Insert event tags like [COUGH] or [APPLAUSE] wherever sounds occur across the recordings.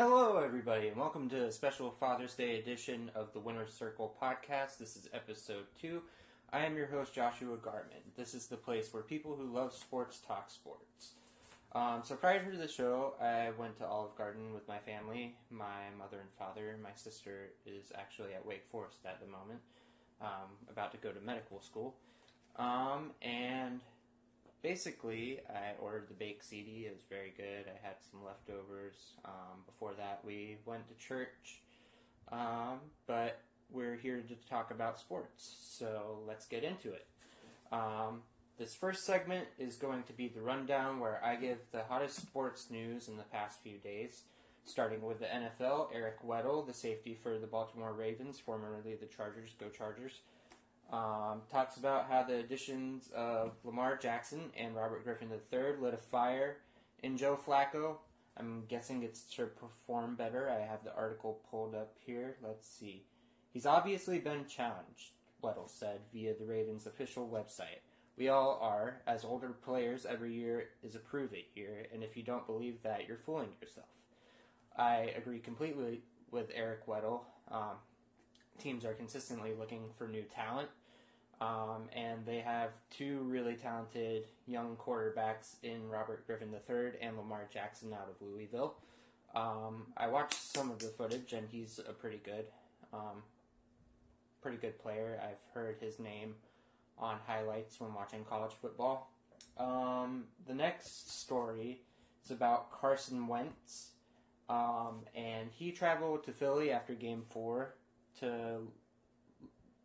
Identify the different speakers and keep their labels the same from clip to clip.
Speaker 1: Hello, everybody, and welcome to a special Father's Day edition of the Winner's Circle podcast. This is episode two. I am your host, Joshua Garman. This is the place where people who love sports talk sports. Um, so, prior to the show, I went to Olive Garden with my family, my mother and father. My sister is actually at Wake Forest at the moment, um, about to go to medical school. Um, and basically, I ordered the baked ziti. It was very good. I had some leftovers. Um, before that, we went to church. Um, but we're here to talk about sports, so let's get into it. Um, this first segment is going to be the rundown where I give the hottest sports news in the past few days. Starting with the NFL, Eric Weddle, the safety for the Baltimore Ravens, formerly the Chargers, go Chargers, um, talks about how the additions of Lamar Jackson and Robert Griffin III lit a fire in Joe Flacco. I'm guessing it's to perform better. I have the article pulled up here. Let's see. He's obviously been challenged, Weddle said via the Ravens' official website. We all are, as older players every year is a prove it here, and if you don't believe that, you're fooling yourself. I agree completely with Eric Weddle. Um, teams are consistently looking for new talent, um, and they have two really talented young quarterbacks in Robert Griffin III and Lamar Jackson out of Louisville. Um, I watched some of the footage, and he's a pretty good, um, pretty good player. I've heard his name on highlights when watching college football. Um, the next story is about Carson Wentz, um, and he traveled to Philly after Game Four to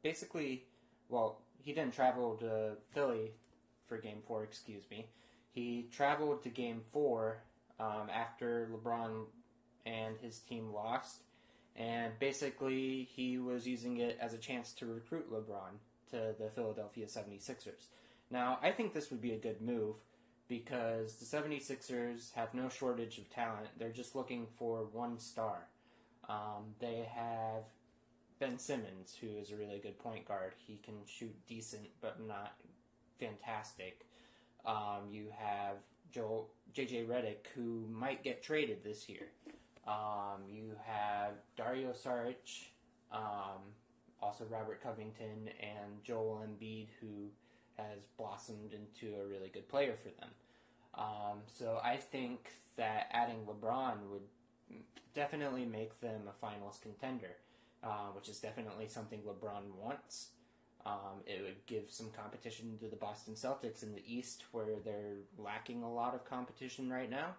Speaker 1: basically, well, he didn't travel to Philly for Game Four. Excuse me. He traveled to Game Four um, after LeBron and his team lost, and basically he was using it as a chance to recruit LeBron to the Philadelphia 76ers. Now, I think this would be a good move because the 76ers have no shortage of talent. They're just looking for one star. Um, they have Ben Simmons, who is a really good point guard. He can shoot decent, but not fantastic. Um, you have Joel, JJ Redick, who might get traded this year. Um, you have Dario Saric, um, also Robert Covington and Joel Embiid, who has blossomed into a really good player for them. Um, so I think that adding LeBron would definitely make them a finals contender, uh, which is definitely something LeBron wants. Um, it would give some competition to the Boston Celtics in the East, where they're lacking a lot of competition right now.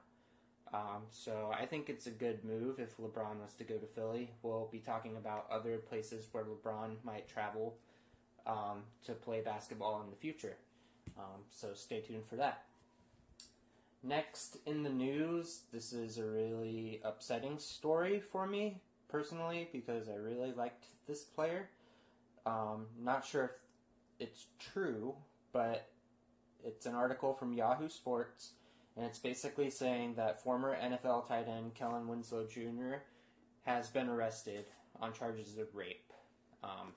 Speaker 1: Um, so I think it's a good move if LeBron was to go to Philly. We'll be talking about other places where LeBron might travel um, to play basketball in the future. Um, so stay tuned for that. Next in the news, this is a really upsetting story for me personally because I really liked this player. Um, not sure if it's true, but it's an article from Yahoo Sports and it's basically saying that former NFL tight end Kellen Winslow Jr. has been arrested on charges of rape. Um,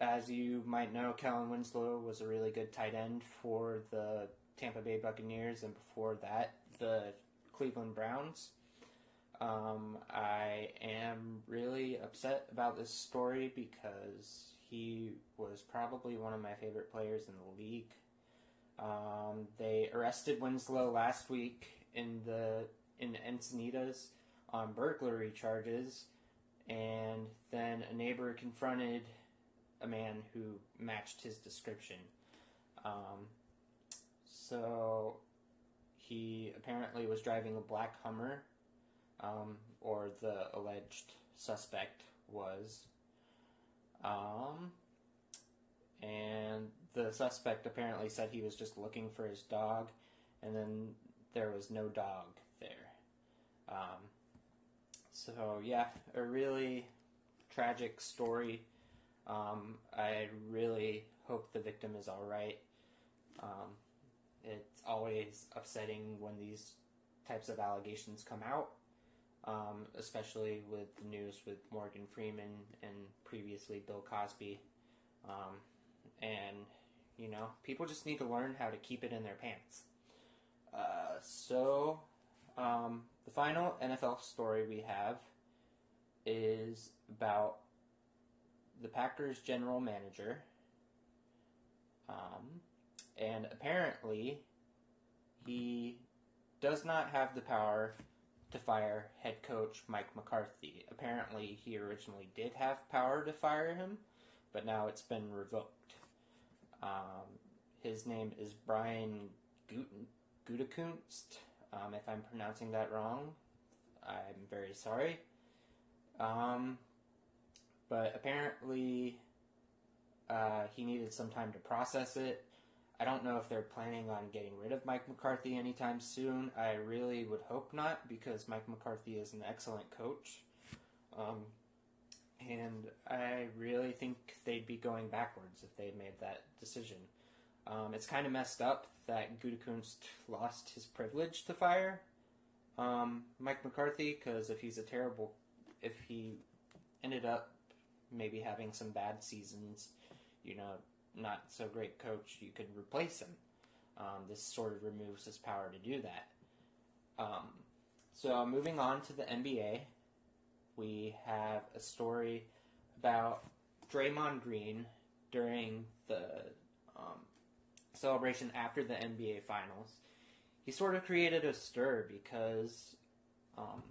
Speaker 1: as you might know, Kellen Winslow was a really good tight end for the Tampa Bay Buccaneers, and before that, the Cleveland Browns. Um, I am really upset about this story because he was probably one of my favorite players in the league. Um, they arrested Winslow last week in the in Encinitas on burglary charges, and then a neighbor confronted a man who matched his description. Um, so he apparently was driving a black Hummer, um, or the alleged suspect was. Um, and the suspect apparently said he was just looking for his dog, and then there was no dog there. Um, so yeah, a really tragic story. Um, I really hope the victim is all right. Um, it's always upsetting when these types of allegations come out, um, especially with the news with Morgan Freeman and previously Bill Cosby. Um, and you know, people just need to learn how to keep it in their pants. Uh, so, Um, the final NFL story we have is about the Packers general manager. Um, and apparently, he does not have the power to fire head coach Mike McCarthy. Apparently, he originally did have power to fire him, but now it's been revoked. Um, his name is Brian Gutekunst. Um, if I'm pronouncing that wrong, I'm very sorry. Um, but apparently, uh, he needed some time to process it. I don't know if they're planning on getting rid of Mike McCarthy anytime soon. I really would hope not because Mike McCarthy is an excellent coach. Um, and I really think they'd be going backwards if they made that decision. Um, it's kind of messed up that Gutekunst lost his privilege to fire um, Mike McCarthy because if he's a terrible, if he ended up maybe having some bad seasons, you know, not so great coach, you could replace him. Um, this sort of removes his power to do that. Um, so moving on to the NBA, we have a story about Draymond Green during the um, celebration after the NBA Finals. He sort of created a stir because um,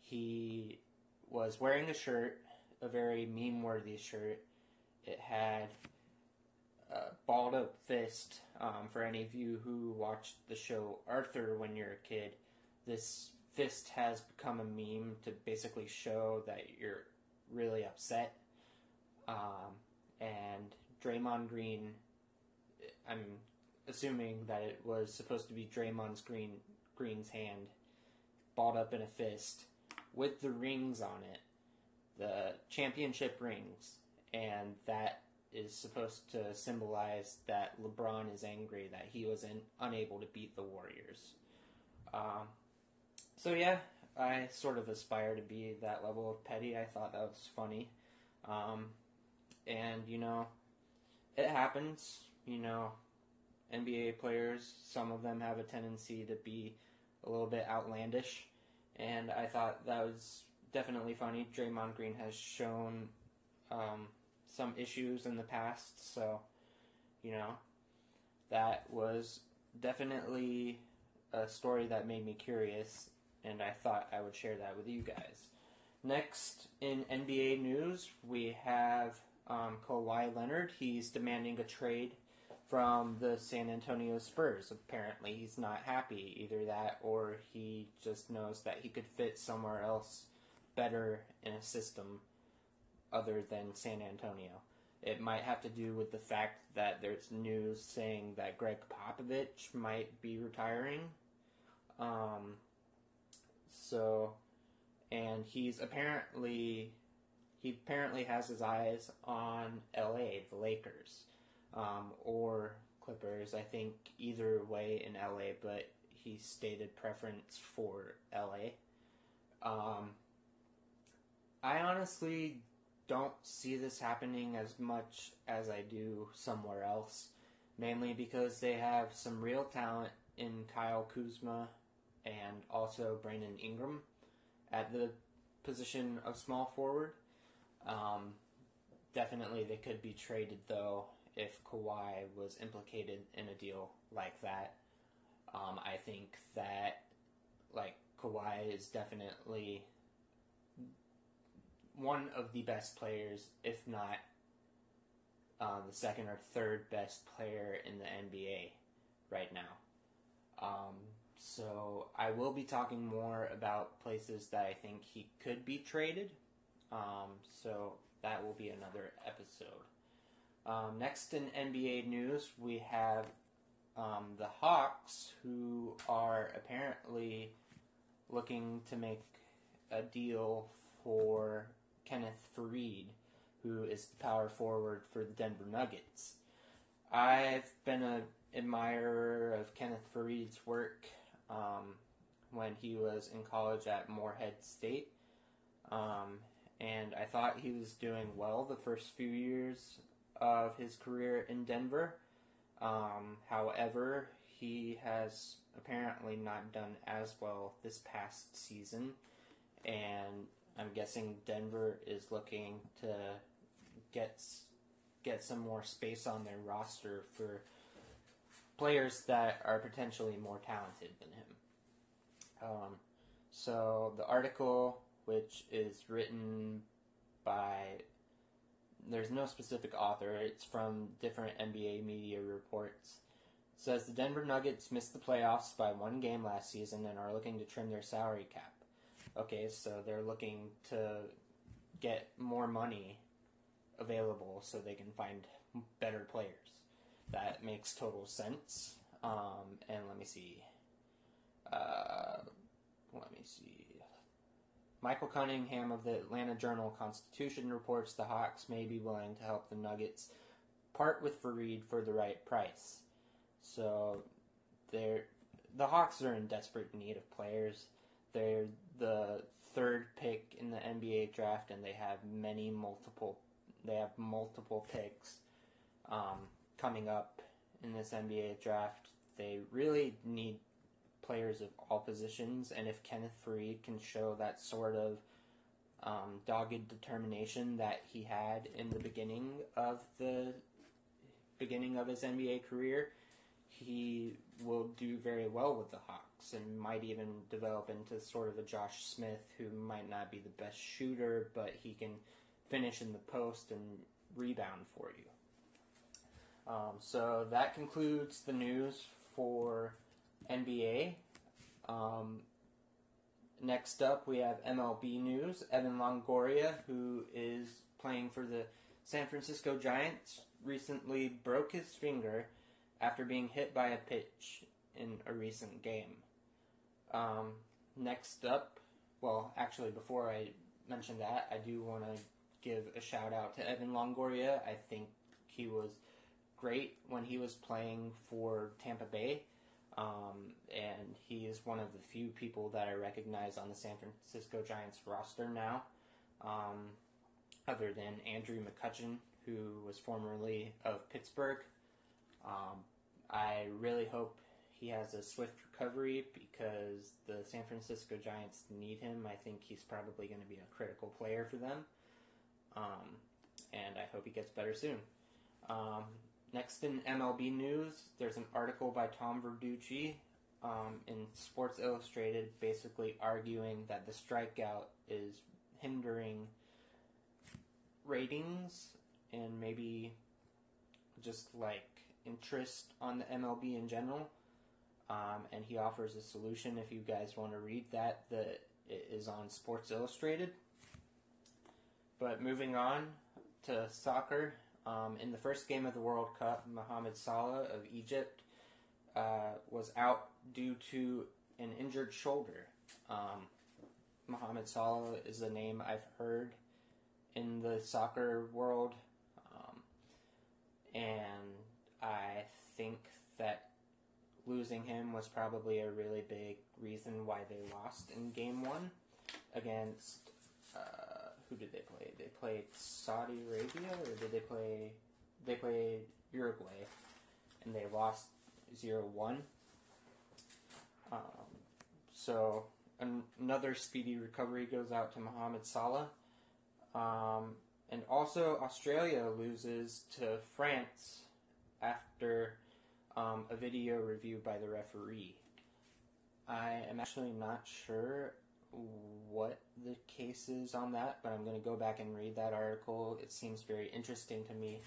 Speaker 1: he was wearing a shirt, a very meme worthy shirt. It had balled up fist. Um, for any of you who watched the show Arthur when you're a kid, this fist has become a meme to basically show that you're really upset. Um, and Draymond Green, I'm assuming that it was supposed to be Draymond's Green Green's hand, balled up in a fist with the rings on it, the championship rings, and that is supposed to symbolize that LeBron is angry that he was in, unable to beat the Warriors. Um, so yeah, I sort of aspire to be that level of petty. I thought that was funny, um, and you know, it happens. You know, NBA players, some of them have a tendency to be a little bit outlandish, and I thought that was definitely funny. Draymond Green has shown um, some issues in the past, so you know that was definitely a story that made me curious, and I thought I would share that with you guys. Next in NBA news, we have um, Kawhi Leonard. He's demanding a trade from the San Antonio Spurs. Apparently, he's not happy. Either that or he just knows that he could fit somewhere else better in a system other than San Antonio. It might have to do with the fact that there's news saying that Gregg Popovich might be retiring. Um, so, and he's apparently he apparently has his eyes on LA, the Lakers, um, or Clippers. I think either way in LA, but he stated preference for LA. Um, I honestly don't see this happening as much as I do somewhere else, mainly because they have some real talent in Kyle Kuzma and also Brandon Ingram at the position of small forward. Um, definitely, they could be traded though if Kawhi was implicated in a deal like that. Um, I think that like Kawhi is definitely one of the best players, if not uh, the second or third best player in the NBA right now. Um, so I will be talking more about places that I think he could be traded. Um, so that will be another episode. Um, next in NBA news, we have um, the Hawks, who are apparently looking to make a deal for Kenneth Faried, who is the power forward for the Denver Nuggets. I've been an admirer of Kenneth Faried's work um, when he was in college at Morehead State. Um, and I thought he was doing well the first few years of his career in Denver. Um, however, he has apparently not done as well this past season, and I'm guessing Denver is looking to get get some more space on their roster for players that are potentially more talented than him. Um, so the article, which is written by there's no specific author. It's from different NBA media reports. It says the Denver Nuggets missed the playoffs by one game last season and are looking to trim their salary cap. Okay, so they're looking to get more money available so they can find better players. That makes total sense. Um, and let me see. Uh, let me see. Michael Cunningham of the Atlanta Journal Constitution reports the Hawks may be willing to help the Nuggets part with Faried for the right price. So they're the Hawks are in desperate need of players. They're the third pick in the NBA draft, and they have many multiple. They have multiple picks um, coming up in this NBA draft. They really need players of all positions, and if Kenneth Faried can show that sort of um, dogged determination that he had in the beginning of the beginning of his NBA career, he will do very well with the Hawks and might even develop into sort of a Josh Smith who might not be the best shooter, but he can finish in the post and rebound for you. Um, so that concludes the news for NBA. Um, next up, we have MLB news. Evan Longoria, who is playing for the San Francisco Giants, recently broke his finger after being hit by a pitch in a recent game. Um, next up, well, actually, before I mention that, I do want to give a shout out to Evan Longoria. I think he was great when he was playing for Tampa Bay. Um, and he is one of the few people that I recognize on the San Francisco Giants roster now, um, other than Andrew McCutchen, who was formerly of Pittsburgh. Um, I really hope he has a swift recovery because the San Francisco Giants need him. I think he's probably going to be a critical player for them. Um, and I hope he gets better soon. Um, Next in MLB news, there's an article by Tom Verducci um, in Sports Illustrated basically arguing that the strikeout is hindering ratings and maybe just like interest on the MLB in general. Um, and he offers a solution if you guys want to read that, that is on Sports Illustrated. But moving on to soccer, um, in the first game of the World Cup, Mohamed Salah of Egypt uh, was out due to an injured shoulder. Um, Mohamed Salah is a name I've heard in the soccer world, um, and I think that losing him was probably a really big reason why they lost in game one against. Uh, who did they play? They played Saudi Arabia, or did they play? They played Uruguay, and they lost 0-1. Um, so an- another speedy recovery goes out to Mohamed Salah. Um, and also, Australia loses to France after um, a video review by the referee. I am actually not sure what the case is on that, but I'm going to go back and read that article. It seems very interesting to me.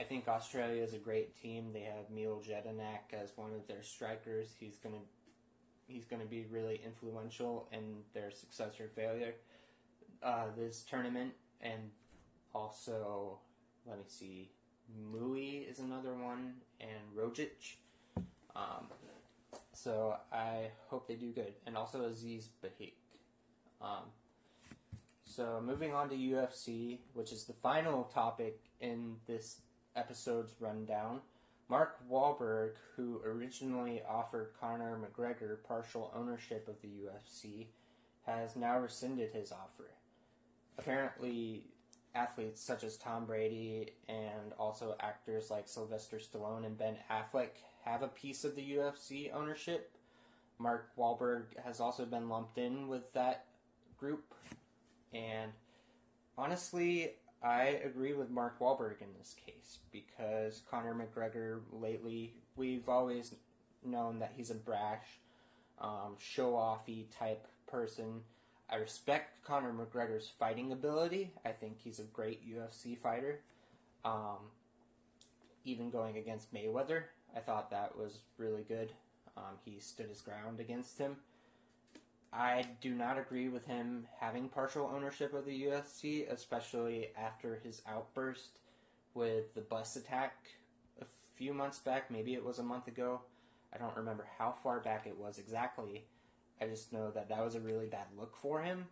Speaker 1: I think Australia is a great team. They have Emil Jedinak as one of their strikers. He's going to he's going to be really influential in their success or failure uh, this tournament. And also, let me see, Mooy is another one, and Rogic. Um, so I hope they do good. And also Aziz Behich. Um, so moving on to UFC, which is the final topic in this episode's rundown. Mark Wahlberg, who originally offered Conor McGregor partial ownership of the UFC, has now rescinded his offer. Apparently, athletes such as Tom Brady and also actors like Sylvester Stallone and Ben Affleck have a piece of the UFC ownership. Mark Wahlberg has also been lumped in with that group, and honestly, I agree with Mark Wahlberg in this case because Conor McGregor lately, we've always known that he's a brash, um, show offy type person. I respect Conor McGregor's fighting ability. I think he's a great UFC fighter. Um, even going against Mayweather, I thought that was really good. Um, he stood his ground against him. I do not agree with him having partial ownership of the UFC, especially after his outburst with the bus attack a few months back. Maybe it was a month ago. I don't remember how far back it was exactly. I just know that that was a really bad look for him.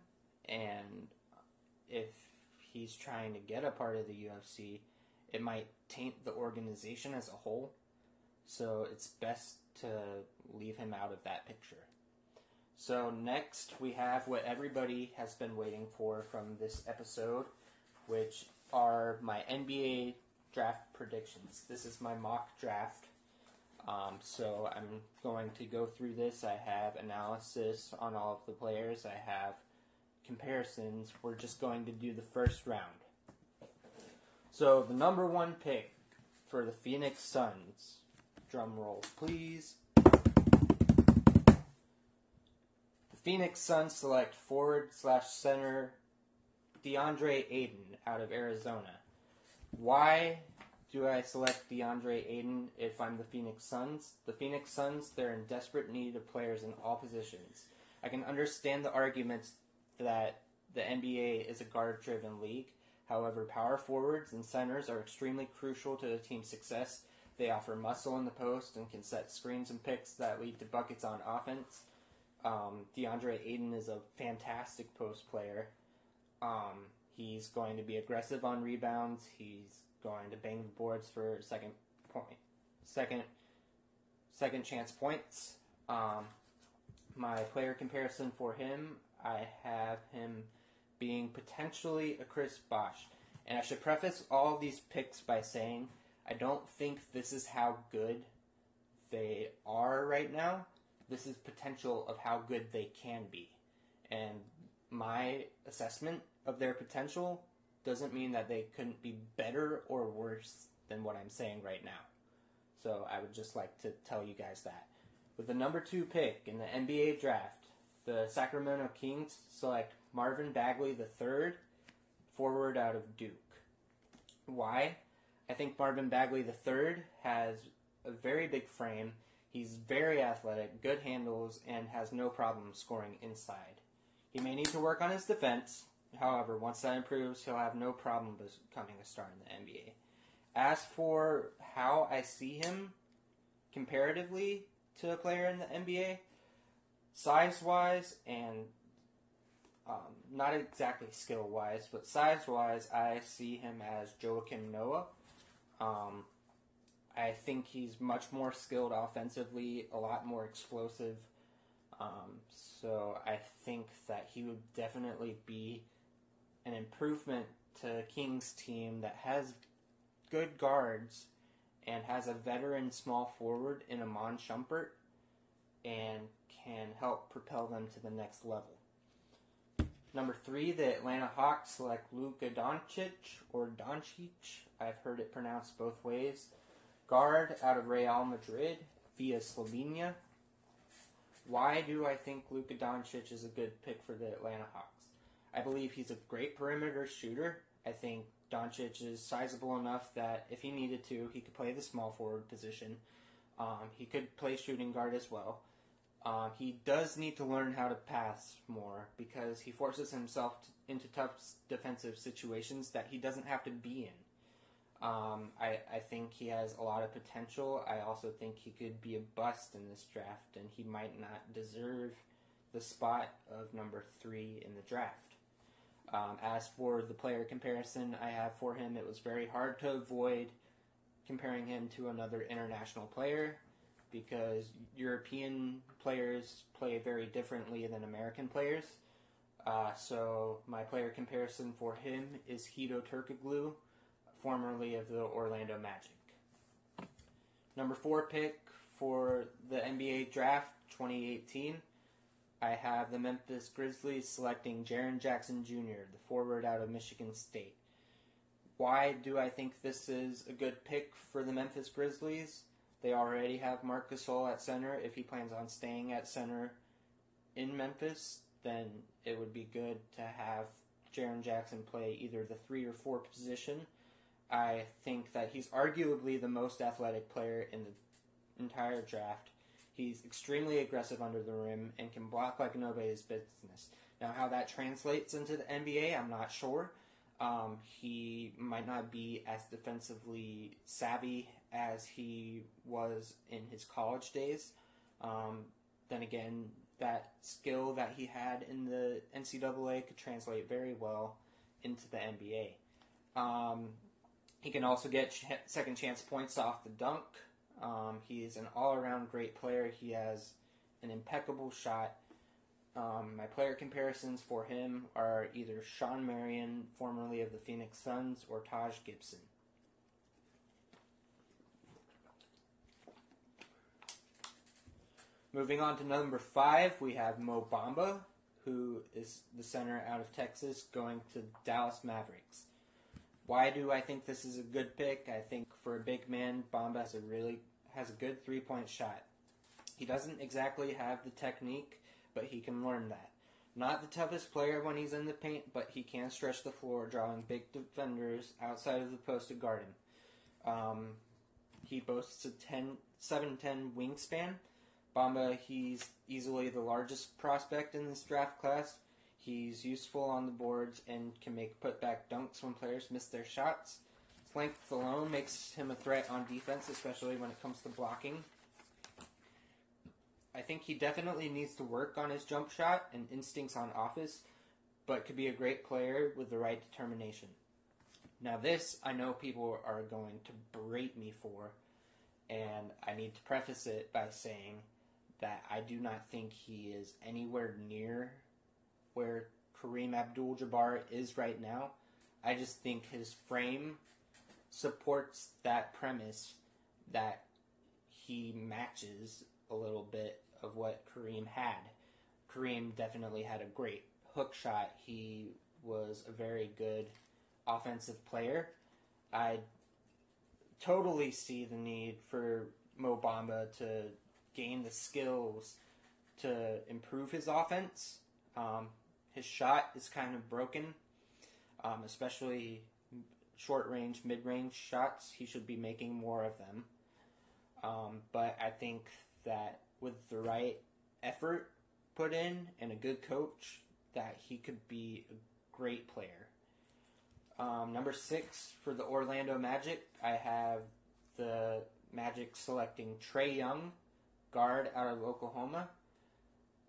Speaker 1: And if he's trying to get a part of the UFC, it might taint the organization as a whole. So it's best to leave him out of that picture. So next we have what everybody has been waiting for from this episode, which are my NBA draft predictions. This is my mock draft. Um, so I'm going to go through this. I have analysis on all of the players. I have comparisons. We're just going to do the first round. So the number one pick for the Phoenix Suns. Drum roll, please. The Phoenix Suns select forward slash center DeAndre Ayton out of Arizona. Why do I select DeAndre Ayton if I'm the Phoenix Suns? The Phoenix Suns, they're in desperate need of players in all positions. I can understand the arguments that the NBA is a guard driven league. However, power forwards and centers are extremely crucial to the team's success. They offer muscle in the post and can set screens and picks that lead to buckets on offense. Um, DeAndre Ayton is a fantastic post player. Um, he's going to be aggressive on rebounds. He's going to bang the boards for second point, second, second chance points. Um, my player comparison for him, I have him being potentially a Chris Bosh. And I should preface all these picks by saying I don't think this is how good they are right now this is potential of how good they can be. And my assessment of their potential doesn't mean that they couldn't be better or worse than what I'm saying right now. So I would just like to tell you guys that. With the number two pick in the NBA draft, the Sacramento Kings select Marvin Bagley III, forward out of Duke. Why? I think Marvin Bagley III has a very big frame He's very athletic, good handles, and has no problem scoring inside. He may need to work on his defense. However, once that improves, he'll have no problem becoming a star in the NBA. As for how I see him comparatively to a player in the NBA, size wise and um, not exactly skill wise, but size wise, I see him as Joakim Noah. Um, I think he's much more skilled offensively, a lot more explosive. Um, so I think that he would definitely be an improvement to King's team that has good guards and has a veteran small forward in Iman Shumpert and can help propel them to the next level. Number three, the Atlanta Hawks select Luka Doncic or Doncic. I've heard it pronounced both ways guard out of Real Madrid via Slovenia. Why do I think Luka Doncic is a good pick for the Atlanta Hawks? I believe he's a great perimeter shooter. I think Doncic is sizable enough that if he needed to, he could play the small forward position. Um, he could play shooting guard as well. Um, he does need to learn how to pass more because he forces himself into tough defensive situations that he doesn't have to be in. Um, I, I think he has a lot of potential. I also think he could be a bust in this draft, and he might not deserve the spot of number three in the draft. Um, as for the player comparison I have for him, it was very hard to avoid comparing him to another international player because European players play very differently than American players. Uh, so my player comparison for him is Hedo Turkoglu formerly of the Orlando Magic. Number four pick for the NBA Draft 2018, I have the Memphis Grizzlies selecting Jaren Jackson Jr., the forward out of Michigan State. Why do I think this is a good pick for the Memphis Grizzlies? They already have Marc Gasol at center. If he plans on staying at center in Memphis, then it would be good to have Jaren Jackson play either the three or four position. I think that he's arguably the most athletic player in the entire draft. He's extremely aggressive under the rim and can block like nobody's business. Now, how that translates into the NBA, I'm not sure. Um, he might not be as defensively savvy as he was in his college days. Um, then again, that skill that he had in the NCAA could translate very well into the NBA. Um, he can also get ch- second chance points off the dunk. Um, he's an all around great player. He has an impeccable shot. Um, my player comparisons for him are either Shawn Marion, formerly of the Phoenix Suns, or Taj Gibson. Moving on to number five, we have Mo Bamba, who is the center out of Texas, going to Dallas Mavericks. Why do I think this is a good pick? I think for a big man, Bamba has a really has a good three point shot. He doesn't exactly have the technique, but he can learn that. Not the toughest player when he's in the paint, but he can stretch the floor, drawing big defenders outside of the post to guard him. Um, he boasts a 10, 7'10 wingspan. Bamba, he's easily the largest prospect in this draft class. He's useful on the boards and can make putback dunks when players miss their shots. Length alone makes him a threat on defense, especially when it comes to blocking. I think he definitely needs to work on his jump shot and instincts on office, but could be a great player with the right determination. Now, this I know people are going to berate me for, and I need to preface it by saying that I do not think he is anywhere near where Kareem Abdul Jabbar is right now. I just think his frame supports that premise that he matches a little bit of what Kareem had. Kareem definitely had a great hook shot. He was a very good offensive player. I totally see the need for Mo Bamba to gain the skills to improve his offense. Um, his shot is kind of broken, um, especially short range, mid range shots. He should be making more of them. Um, but I think that with the right effort put in and a good coach, that he could be a great player. Um, number six for the Orlando Magic, I have the Magic selecting Trae Young, guard out of Oklahoma.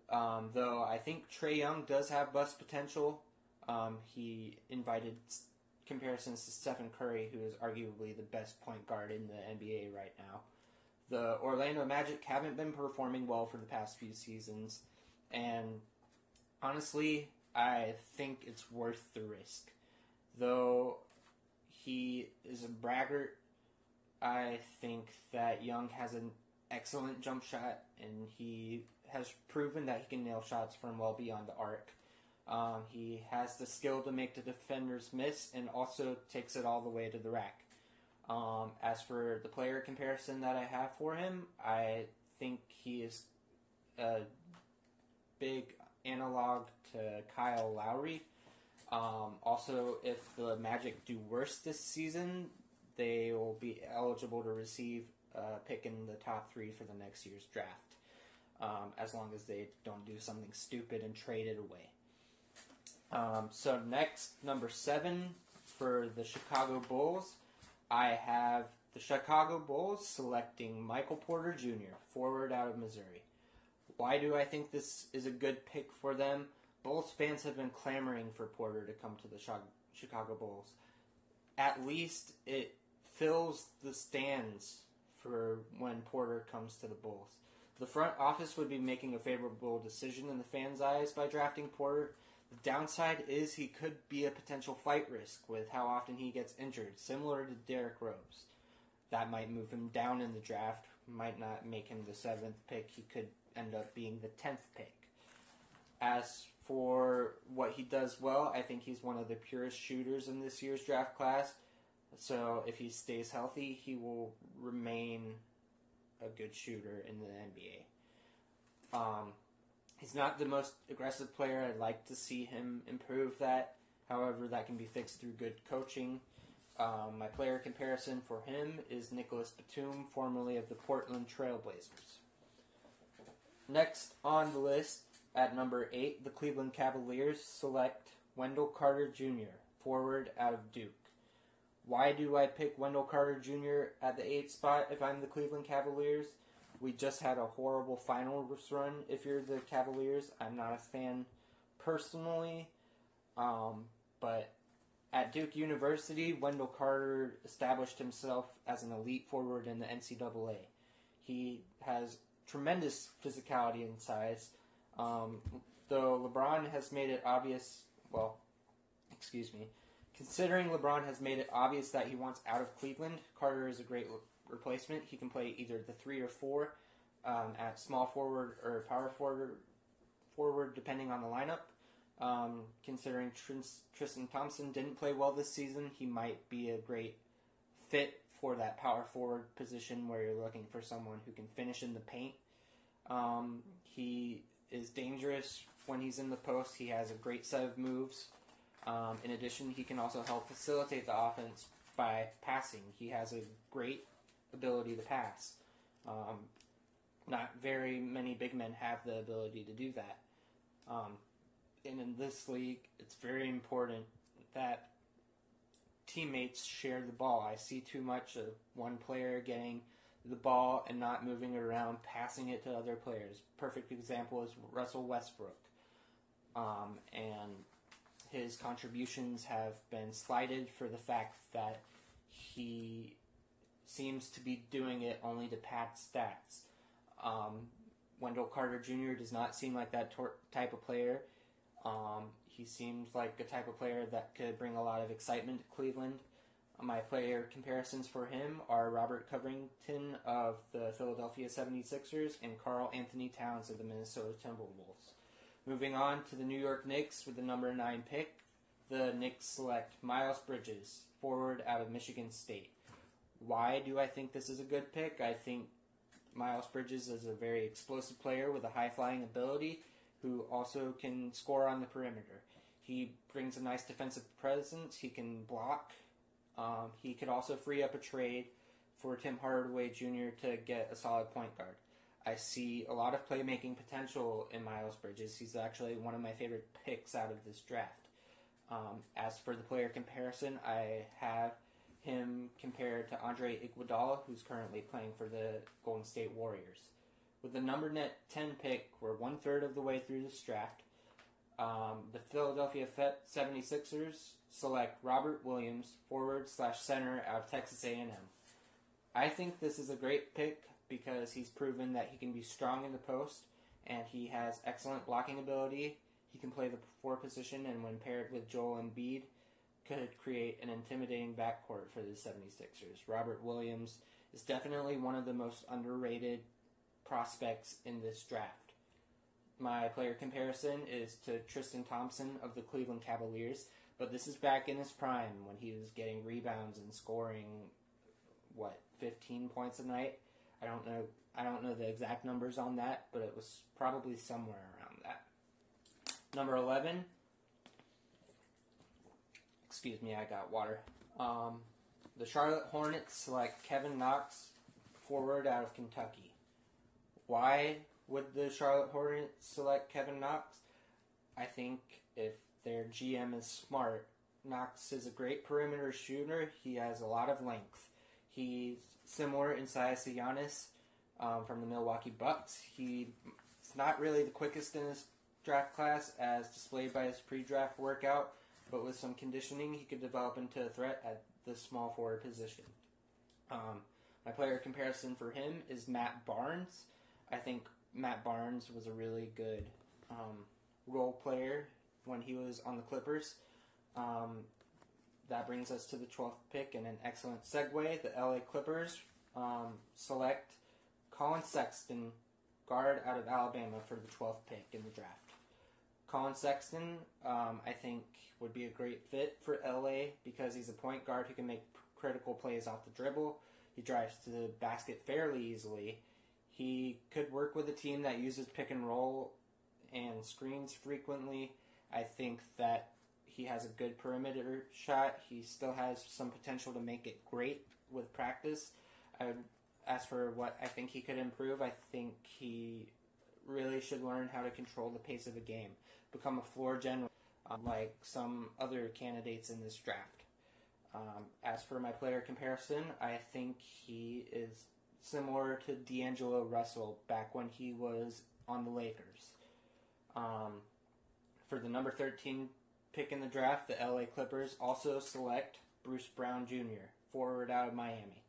Speaker 1: Um, though I think Trae Young does have bust potential. Um, he invited comparisons to Stephen Curry, who is arguably the best point guard in the NBA right now. The Orlando Magic haven't been performing well for the past few seasons, and honestly, I think it's worth the risk. Though he is a braggart, I think that Young has an excellent jump shot, and he has proven that he can nail shots from well beyond the arc. Um, he has the skill to make the defenders miss and also takes it all the way to the rack. Um, as for the player comparison that I have for him, I think he is a big analog to Kyle Lowry. Um, also, if the Magic do worse this season, they will be eligible to receive a pick in the top three for the next year's draft um, as long as they don't do something stupid and trade it away. Um, so next, number seven for the Chicago Bulls, I have the Chicago Bulls selecting Michael Porter Jr., forward out of Missouri. Why do I think this is a good pick for them? Bulls fans have been clamoring for Porter to come to the Chicago Bulls. At least it fills the stands for when Porter comes to the Bulls. The front office would be making a favorable decision in the fans' eyes by drafting Porter. The downside is he could be a potential fight risk with how often he gets injured, similar to Derrick Rose. That might move him down in the draft, might not make him the seventh pick. He could end up being the tenth pick. As for what he does well, I think he's one of the purest shooters in this year's draft class. So if he stays healthy, he will remain a good shooter in the NBA. Um, he's not the most aggressive player. I'd like to see him improve that. However, that can be fixed through good coaching. Um, my player comparison for him is Nicolas Batum, formerly of the Portland Trailblazers. Next on the list, at number 8, the Cleveland Cavaliers select Wendell Carter Jr., forward out of Duke. Why do I pick Wendell Carter Jr. at the 8th spot if I'm the Cleveland Cavaliers? We just had a horrible finals run if you're the Cavaliers. I'm not a fan personally, um, but at Duke University, Wendell Carter established himself as an elite forward in the NCAA. He has tremendous physicality and size. Um, though LeBron has made it obvious, well, excuse me, considering LeBron has made it obvious that he wants out of Cleveland, Carter is a great replacement. He can play either the three or four um, at small forward or power forward, forward depending on the lineup. Um, considering Tristan Thompson didn't play well this season, he might be a great fit for that power forward position where you're looking for someone who can finish in the paint. Um, he is dangerous when he's in the post. He has a great set of moves. Um, in addition, he can also help facilitate the offense by passing. He has a great ability to pass. Um, not very many big men have the ability to do that. Um, and in this league, it's very important that teammates share the ball. I see too much of one player getting the ball and not moving it around, passing it to other players. Perfect example is Russell Westbrook. Um, and his contributions have been slighted for the fact that he seems to be doing it only to pad stats. Um, Wendell Carter Jr. does not seem like that tor- type of player. Um, he seems like a type of player that could bring a lot of excitement to Cleveland. My player comparisons for him are Robert Covington of the Philadelphia 76ers and Karl Anthony Towns of the Minnesota Timberwolves. Moving on to the New York Knicks with the number 9 pick, the Knicks select Miles Bridges, forward out of Michigan State. Why do I think this is a good pick? I think Miles Bridges is a very explosive player with a high flying ability who also can score on the perimeter. He brings a nice defensive presence. He can block. Um, he could also free up a trade for Tim Hardaway Jr. to get a solid point guard. I see a lot of playmaking potential in Miles Bridges. He's actually one of my favorite picks out of this draft. Um, as for the player comparison, I have him compared to Andre Iguodala, who's currently playing for the Golden State Warriors. With the number net 10 pick, we're one third of the way through this draft. Um, the Philadelphia 76ers select Robert Williams, forward slash center out of Texas A&M. I think this is a great pick because he's proven that he can be strong in the post and he has excellent blocking ability. He can play the four position and when paired with Joel Embiid, could create an intimidating backcourt for the 76ers. Robert Williams is definitely one of the most underrated prospects in this draft. My player comparison is to Tristan Thompson of the Cleveland Cavaliers, but this is back in his prime when he was getting rebounds and scoring what 15 points a night. I don't know I don't know the exact numbers on that, but it was probably somewhere around that. Number 11 Excuse me, I got water. Um, the Charlotte Hornets select Kevin Knox, forward out of Kentucky. Why would the Charlotte Hornets select Kevin Knox? I think if their GM is smart, Knox is a great perimeter shooter. He has a lot of length. He's similar in size to Giannis um, from the Milwaukee Bucks. He's not really the quickest in his draft class, as displayed by his pre-draft workout, but with some conditioning, he could develop into a threat at the small forward position. Um, my player comparison for him is Matt Barnes. I think Matt Barnes was a really good um, role player when he was on the Clippers. Um, that brings us to the 12th pick and an excellent segue. The LA Clippers um, select Collin Sexton, guard out of Alabama for the 12th pick in the draft. Collin Sexton, um, I think, would be a great fit for LA because he's a point guard who can make critical plays off the dribble. He drives to the basket fairly easily. He could work with a team that uses pick and roll and screens frequently. I think that he has a good perimeter shot. He still has some potential to make it great with practice. I would, as for what I think he could improve, I think he really should learn how to control the pace of a game, become a floor general um, like some other candidates in this draft. Um, as for my player comparison, I think he is similar to D'Angelo Russell back when he was on the Lakers. Um, for the number 13 pick in the draft, the LA Clippers also select Bruce Brown Jr., forward out of Miami.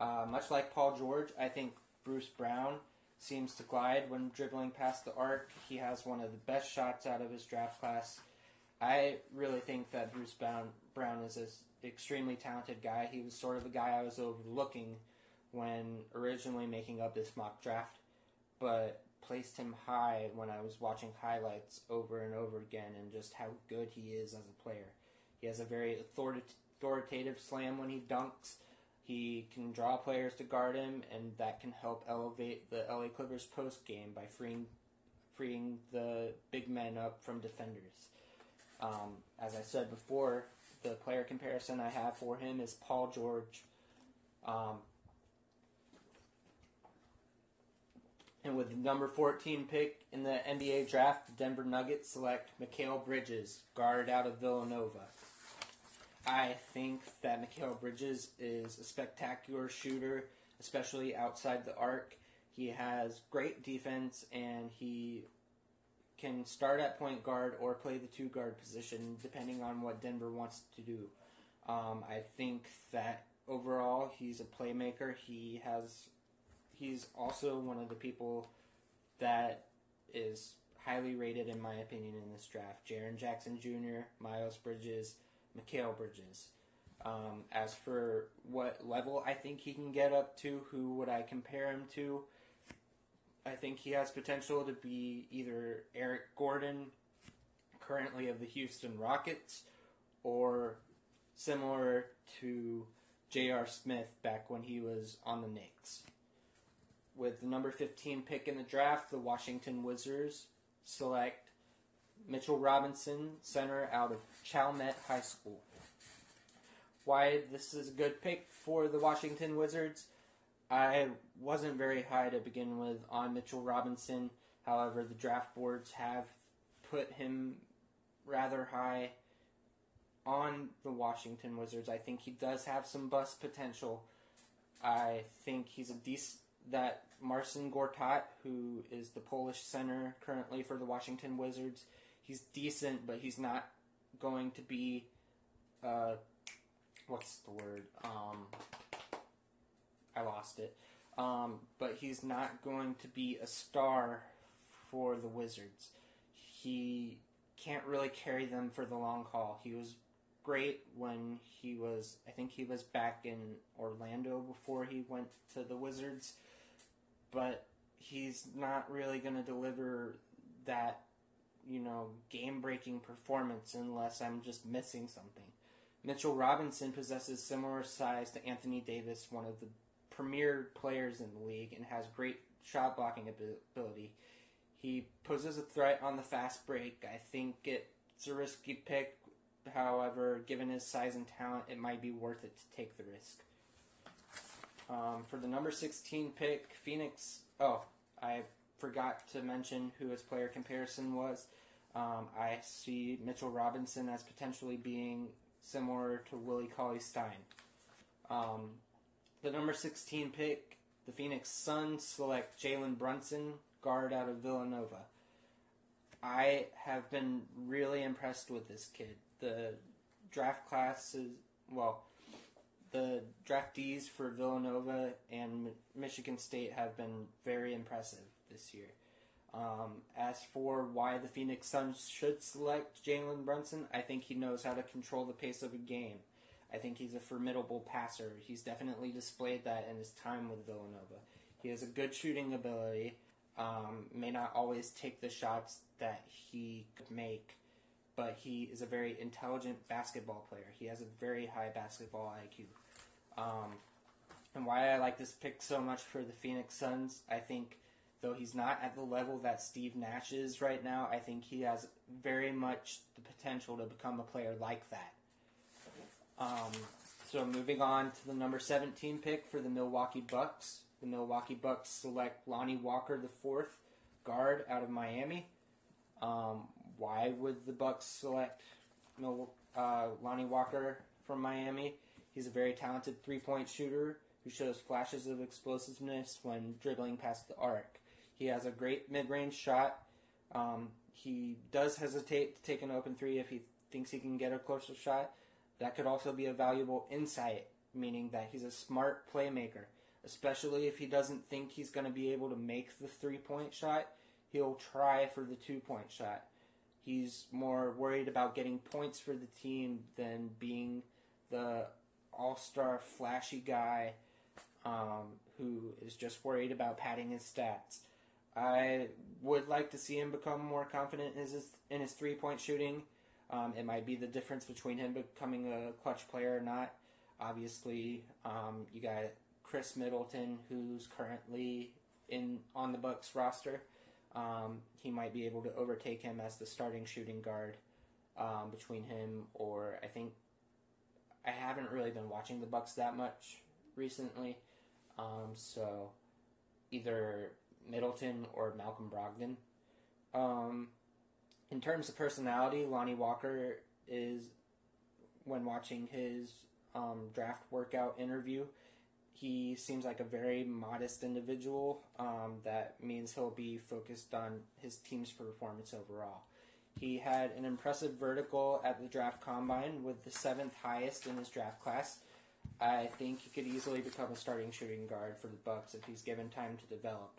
Speaker 1: Uh, much like Paul George, I think Bruce Brown seems to glide when dribbling past the arc. He has one of the best shots out of his draft class. I really think that Bruce Brown, Brown is an extremely talented guy. He was sort of the guy I was overlooking when originally making up this mock draft, but placed him high when I was watching highlights over and over again and just how good he is as a player. He has a very authoritative slam when he dunks. He can draw players to guard him, and that can help elevate the LA Clippers post game by freeing freeing the big men up from defenders. Um, as I said before, the player comparison I have for him is Paul George. Um, and with the number 14 pick in the NBA draft, the Denver Nuggets select Mikal Bridges, guard out of Villanova. I think that Mikal Bridges is a spectacular shooter, especially outside the arc. He has great defense and he can start at point guard or play the two guard position depending on what Denver wants to do. Um, I think that overall he's a playmaker. He has he's also one of the people that is highly rated in my opinion in this draft. Jaren Jackson Jr., Miles Bridges, Mikal Bridges. Um, as for what level I think he can get up to, who would I compare him to? I think he has potential to be either Eric Gordon, currently of the Houston Rockets, or similar to J.R. Smith back when he was on the Knicks. With the number 15 pick in the draft, the Washington Wizards select Mitchell Robinson, center out of Chalmette High School. Why this is a good pick for the Washington Wizards? I wasn't very high to begin with on Mitchell Robinson. However, the draft boards have put him rather high on the Washington Wizards. I think he does have some bust potential. I think he's a decent that Marcin Gortat, who is the Polish center currently for the Washington Wizards, he's decent, but he's not going to be uh, what's the word? Um, I lost it. Um, but he's not going to be a star for the Wizards. He can't really carry them for the long haul. He was great when he was, I think he was back in Orlando before he went to the Wizards, but he's not really going to deliver that, you know, game breaking performance unless I'm just missing something. Mitchell Robinson possesses similar size to Anthony Davis, one of the premier players in the league and has great shot blocking ability. He poses a threat on the fast break. I think it's a risky pick. However, given his size and talent, it might be worth it to take the risk. Um, for the number 16 pick, Phoenix. Oh, I forgot to mention who his player comparison was. Um, I see Mitchell Robinson as potentially being similar to Willie Cauley Stein. Um, the number 16 pick, the Phoenix Suns select Jalen Brunson, guard out of Villanova. I have been really impressed with this kid. The draft class is, well, the draftees for Villanova and Michigan State have been very impressive this year. Um, as for why the Phoenix Suns should select Jalen Brunson, I think he knows how to control the pace of a game. I think he's a formidable passer. He's definitely displayed that in his time with Villanova. He has a good shooting ability. Um, may not always take the shots that he could make, but he is a very intelligent basketball player. He has a very high basketball IQ. Um, and why I like this pick so much for the Phoenix Suns, I think, though he's not at the level that Steve Nash is right now, I think he has very much the potential to become a player like that. Um, so moving on to the number 17 pick for the Milwaukee Bucks. The Milwaukee Bucks select Lonnie Walker the fourth guard out of Miami. Um, why would the Bucks select Mil- uh, Lonnie Walker from Miami? He's a very talented three-point shooter who shows flashes of explosiveness when dribbling past the arc. He has a great mid-range shot. Um, he does hesitate to take an open three if he thinks he can get a closer shot, that could also be a valuable insight, meaning that he's a smart playmaker, especially if he doesn't think he's going to be able to make the three point shot. He'll try for the two point shot. He's more worried about getting points for the team than being the all star flashy guy um, who is just worried about padding his stats. I would like to see him become more confident in his, in his three point shooting. Um, it might be the difference between him becoming a clutch player or not. Obviously, um, you got Khris Middleton, who's currently in on the Bucks roster. Um, he might be able to overtake him as the starting shooting guard um, between him or I think I haven't really been watching the Bucks that much recently, um, so either Middleton or Malcolm Brogdon. Um, in terms of personality, Lonnie Walker is, when watching his um, draft workout interview, he seems like a very modest individual. Um, that means he'll be focused on his team's performance overall. He had an impressive vertical at the draft combine with the seventh highest in his draft class. I think he could easily become a starting shooting guard for the Bucks if he's given time to develop.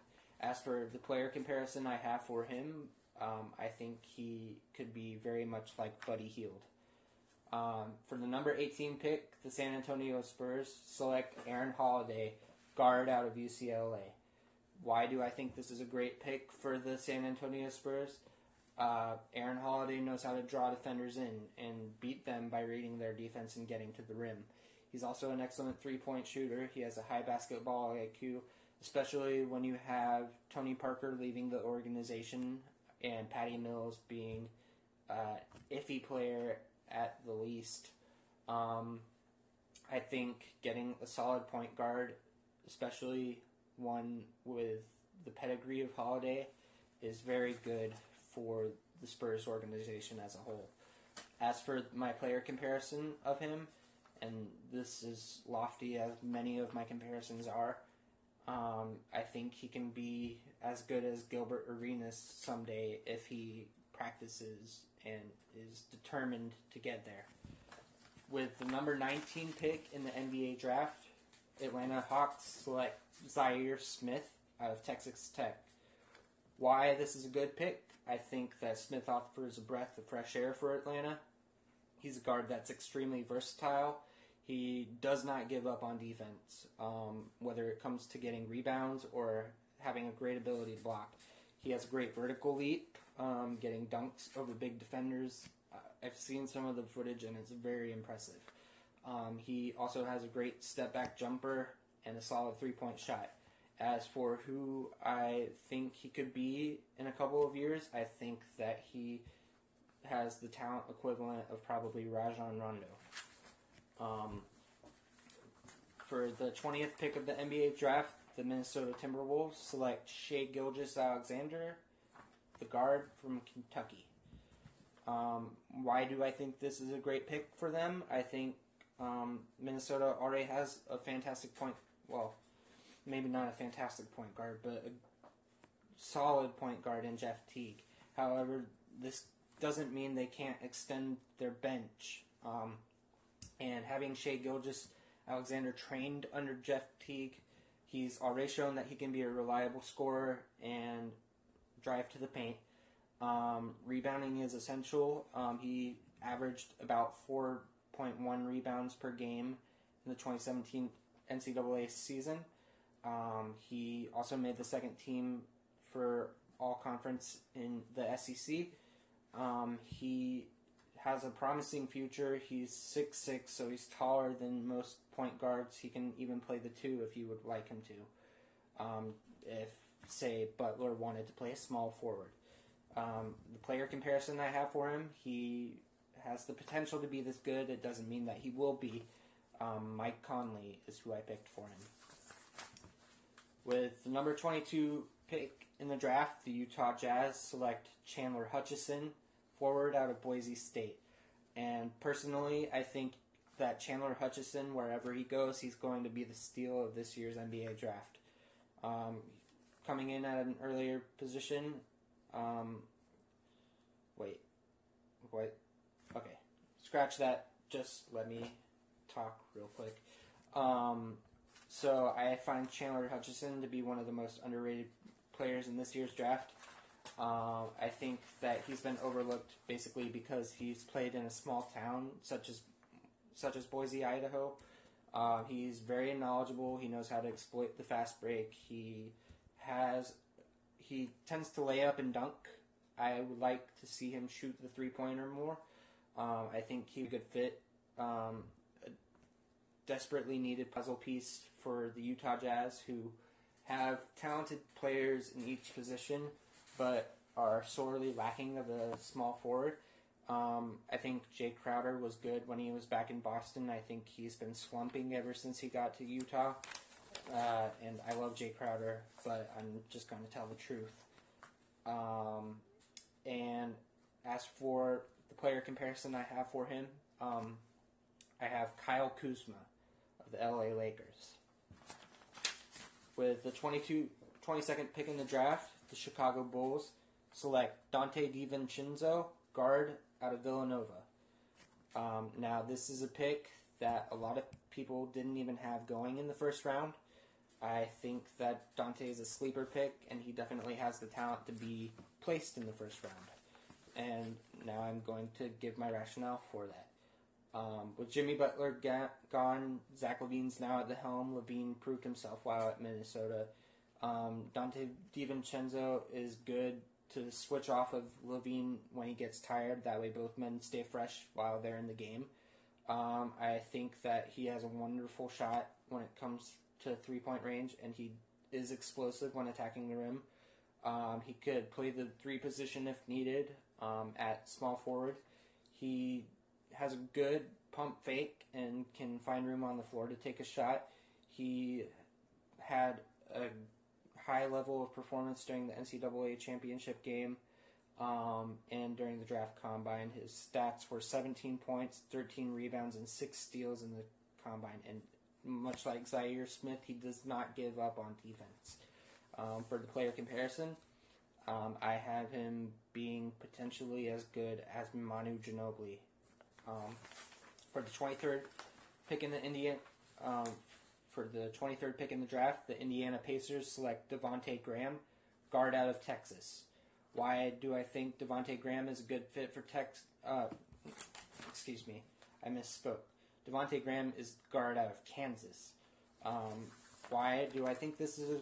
Speaker 1: As for the player comparison I have for him, um, I think he could be very much like Buddy Hield. Um, for the number 18 pick, the San Antonio Spurs select Aaron Holiday, guard out of UCLA. Why do I think this is a great pick for the San Antonio Spurs? Uh, Aaron Holiday knows how to draw defenders in and beat them by reading their defense and getting to the rim. He's also an excellent three point shooter. He has a high basketball IQ, especially when you have Tony Parker leaving the organization and Patty Mills being uh, iffy player at the least. Um, I think getting a solid point guard, especially one with the pedigree of Holiday, is very good for the Spurs organization as a whole. As for my player comparison of him, and this is lofty as many of my comparisons are, um, I think he can be as good as Gilbert Arenas someday if he practices and is determined to get there. With the number 19 pick in the NBA draft, Atlanta Hawks select Zhaire Smith out of Texas Tech. Why this is a good pick? I think that Smith offers a breath of fresh air for Atlanta. He's a guard that's extremely versatile he does not give up on defense, um, whether it comes to getting rebounds or having a great ability to block. He has a great vertical leap, um, getting dunks over big defenders. Uh, I've seen some of the footage and it's very impressive. Um, he also has a great step back jumper and a solid three point shot. As for who I think he could be in a couple of years, I think that he has the talent equivalent of probably Rajon Rondo. Um, for the 20th pick of the NBA draft, the Minnesota Timberwolves select Shai Gilgeous-Alexander, the guard from Kentucky. Um, why do I think this is a great pick for them? I think um, Minnesota already has a fantastic point. Well, maybe not a fantastic point guard, but a solid point guard in Jeff Teague. However, this doesn't mean they can't extend their bench. Um, and having Shai Gilgis Alexander trained under Jeff Teague, he's already shown that he can be a reliable scorer and drive to the paint. Um, rebounding is essential. Um, he averaged about 4.1 rebounds per game in the 2017 NCAA season. Um, he also made the second team for all conference in the SEC. Um, he has a promising future. He's six six, so he's taller than most point guards. He can even play the two if you would like him to. Um, if say Butler wanted to play a small forward. Um, the player comparison I have for him, he has the potential to be this good. It doesn't mean that he will be. Um, Mike Conley is who I picked for him. With the number 22 pick in the draft, the Utah Jazz select Chandler Hutchison, forward out of Boise State. And personally, I think that Chandler Hutchison, wherever he goes, he's going to be the steal of this year's NBA draft. Um, coming in at an earlier position. Um, wait, what? Okay, scratch that. Just let me talk real quick. Um, so I find Chandler Hutchison to be one of the most underrated players in this year's draft. Uh, I think that he's been overlooked basically because he's played in a small town such as such as Boise, Idaho. Uh, he's very knowledgeable. He knows how to exploit the fast break. He has he tends to lay up and dunk. I would like to see him shoot the three pointer more. Um, I think he could fit um, a desperately needed puzzle piece for the Utah Jazz, who have talented players in each position, but are sorely lacking of a small forward. Um, I think Jae Crowder was good when he was back in Boston. I think he's been slumping ever since he got to Utah. Uh, and I love Jae Crowder, but I'm just going to tell the truth. Um, and as for the player comparison I have for him, um, I have Kyle Kuzma of the LA Lakers. With the 22, 22nd pick in the draft, the Chicago Bulls select Donte DiVincenzo, guard out of Villanova. Um, now, this is a pick that a lot of people didn't even have going in the first round. I think that Donte is a sleeper pick, and he definitely has the talent to be placed in the first round. And now I'm going to give my rationale for that. Um, with Jimmy Butler ga- gone, Zach LaVine's now at the helm. LaVine proved himself while at Minnesota. Um, Donte DiVincenzo is good to switch off of LaVine when he gets tired. That way, both men stay fresh while they're in the game. Um, I think that he has a wonderful shot when it comes to three point range, and he is explosive when attacking the rim. Um, he could play the three position if needed um, at small forward. He has a good pump fake and can find room on the floor to take a shot. He had a high level of performance during the NCAA championship game um, and during the draft combine. His stats were 17 points, 13 rebounds, and 6 steals in the combine. And much like Zhaire Smith, he does not give up on defense. Um, for the player comparison, um, I have him being potentially as good as Manu Ginobili. Um, for the 23rd pick in the Indian, um, for the 23rd pick in the draft, the Indiana Pacers select Devonte Graham, guard out of Texas. Why do I think Devonte Graham is a good fit for Tex? Uh, excuse me, I misspoke. Devonte Graham is guard out of Kansas. Um, why do I think this is a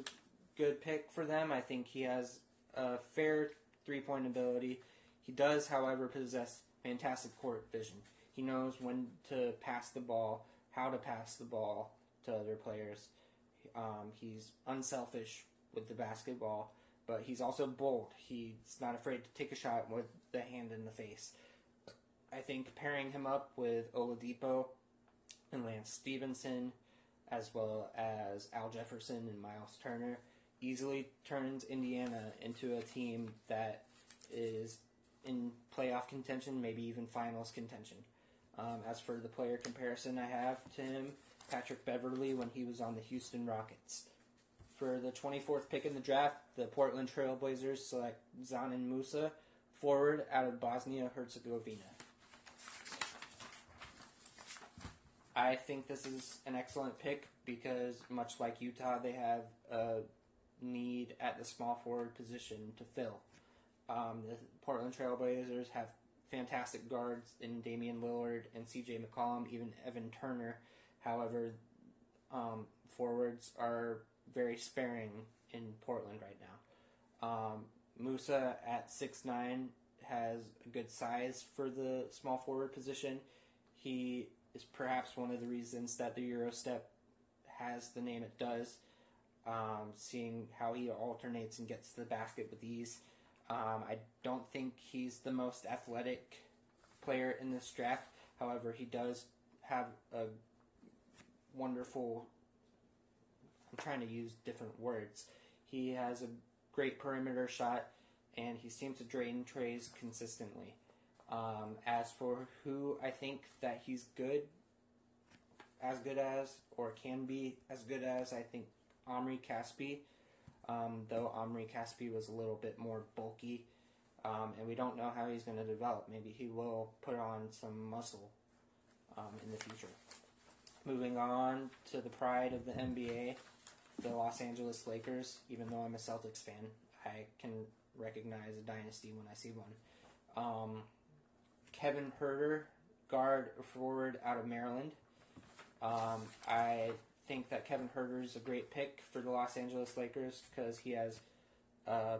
Speaker 1: good pick for them? I think he has a fair three point ability. He does, however, possess fantastic court vision. He knows when to pass the ball, how to pass the ball to other players. Um, he's unselfish with the basketball, but he's also bold. He's not afraid to take a shot with the hand in the face. I think pairing him up with Oladipo and Lance Stephenson, as well as Al Jefferson and Myles Turner, easily turns Indiana into a team that is in playoff contention, maybe even finals contention. Um, as for the player comparison I have to him, Patrick Beverley when he was on the Houston Rockets. For the 24th pick in the draft, the Portland Trailblazers select Dzanan Musa, forward out of Bosnia Herzegovina. I think this is an excellent pick because, much like Utah, they have a need at the small forward position to fill. Um, the Portland Trailblazers have fantastic guards in Damian Lillard and CJ McCollum, even Evan Turner. However, um, forwards are very sparing in Portland right now. Um, Musa at six nine has a good size for the small forward position. He is perhaps one of the reasons that the Eurostep has the name it does. Um, seeing how he alternates and gets to the basket with ease. Um, I don't think he's the most athletic player in this draft. However, he does have a wonderful. I'm trying to use different words. He has a great perimeter shot, and he seems to drain treys consistently. Um, as for who I think that he's good, as good as, or can be as good as, I think Omri Caspi. Um, though Omri Caspi was a little bit more bulky, um, and we don't know how he's going to develop. Maybe he will put on some muscle um, in the future. Moving on to the pride of the NBA, the Los Angeles Lakers. Even though I'm a Celtics fan, I can recognize a dynasty when I see one. Um, Kevin Huerter, guard forward out of Maryland. Um, I think that Kevin Huerter is a great pick for the Los Angeles Lakers because he has a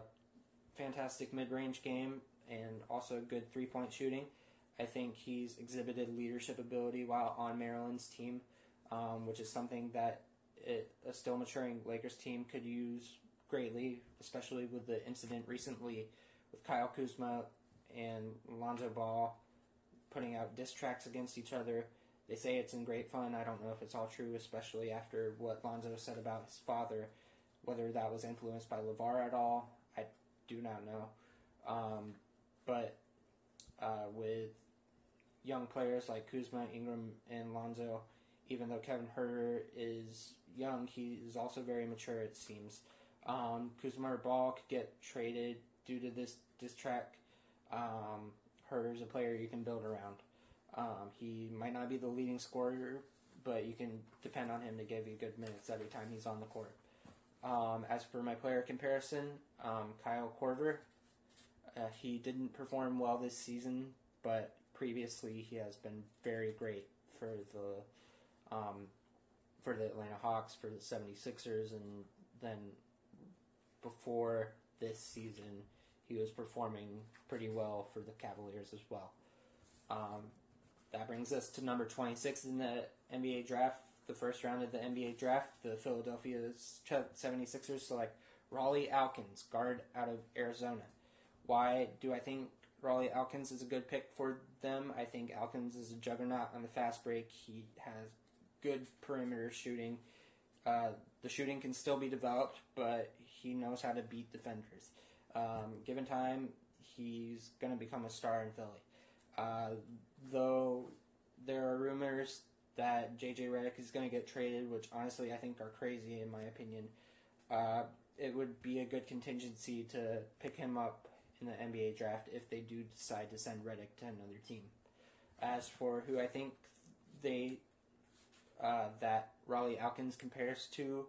Speaker 1: fantastic mid-range game and also good three-point shooting. I think he's exhibited leadership ability while on Maryland's team, um, which is something that it, a still maturing Lakers team could use greatly, especially with the incident recently with Kyle Kuzma and Lonzo Ball putting out diss tracks against each other. They say it's in great fun. I don't know if it's all true, especially after what Lonzo said about his father. Whether that was influenced by LaVar at all, I do not know. Um, but uh, with young players like Kuzma, Ingram, and Lonzo, even though Kevin Huerter is young, he is also very mature, it seems. Um, Kuzma or Ball could get traded due to this diss track. Um, Huerter's a player you can build around. Um, he might not be the leading scorer, but you can depend on him to give you good minutes every time he's on the court. Um, as for my player comparison, um, Kyle Korver, uh, he didn't perform well this season, but previously he has been very great for the um, for the Atlanta Hawks, for the 76ers, and then before this season, he was performing pretty well for the Cavaliers as well. Um, that brings us to number 26 in the NBA draft, the first round of the NBA draft. The Philadelphia 76ers select Raleigh Alkins, guard out of Arizona. Why do I think Raleigh Alkins is a good pick for them? I think Alkins is a juggernaut on the fast break. He has good perimeter shooting. Uh, the shooting can still be developed, but he knows how to beat defenders. Um, given time, he's going to become a star in Philly. Uh, though there are rumors that JJ Redick is going to get traded, which honestly I think are crazy in my opinion. Uh, it would be a good contingency to pick him up in the NBA draft if they do decide to send Redick to another team. As for who I think they uh, that Rawle Alkins compares to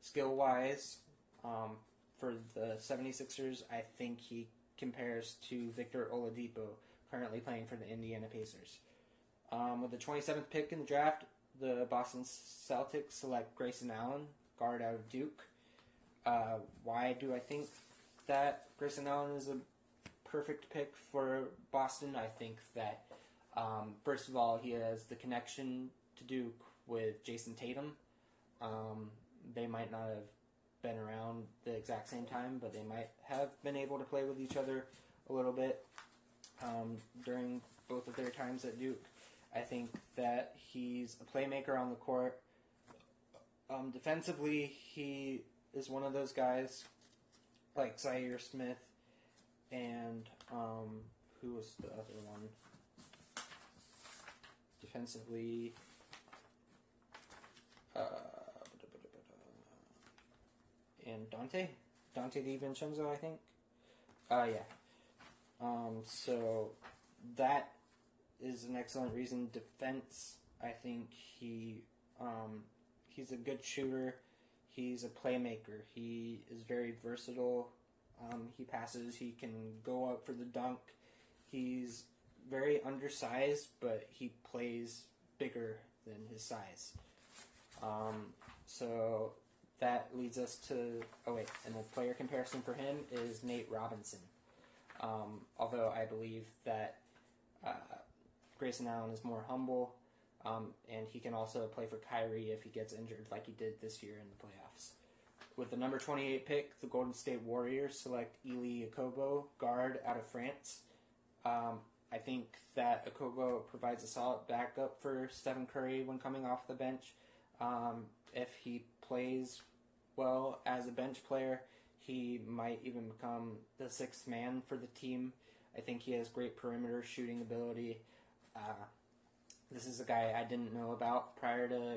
Speaker 1: skill wise, um, for the 76ers, I think he compares to Victor Oladipo currently playing for the Indiana Pacers. Um, with the 27th pick in the draft, the Boston Celtics select Grayson Allen, guard out of Duke. Uh, why do I think that Grayson Allen is a perfect pick for Boston? I think that, um, first of all, he has the connection to Duke with Jayson Tatum. Um, they might not have been around the exact same time, but they might have been able to play with each other a little bit um, during both of their times at Duke. I think that he's a playmaker on the court. Um, defensively, he is one of those guys like Zhaire Smith and um, who was the other one? Defensively, uh, and Donte, Donte DiVincenzo, I think. Uh, yeah. Um, so that is an excellent reason. Defense, I think he um, he's a good shooter. He's a playmaker. He is very versatile. Um, he passes. He can go up for the dunk. He's very undersized, but he plays bigger than his size. Um, so that leads us to oh wait, and the player comparison for him is Nate Robinson. Um, although I believe that uh, Grayson Allen is more humble, um, and he can also play for Kyrie if he gets injured, like he did this year in the playoffs. With the number 28 pick, the Golden State Warriors select Elie Okobo, guard out of France. Um, I think that Okobo provides a solid backup for Stephen Curry when coming off the bench. Um, if he plays well as a bench player, he might even become the sixth man for the team. I think he has great perimeter shooting ability. Uh, this is a guy I didn't know about prior to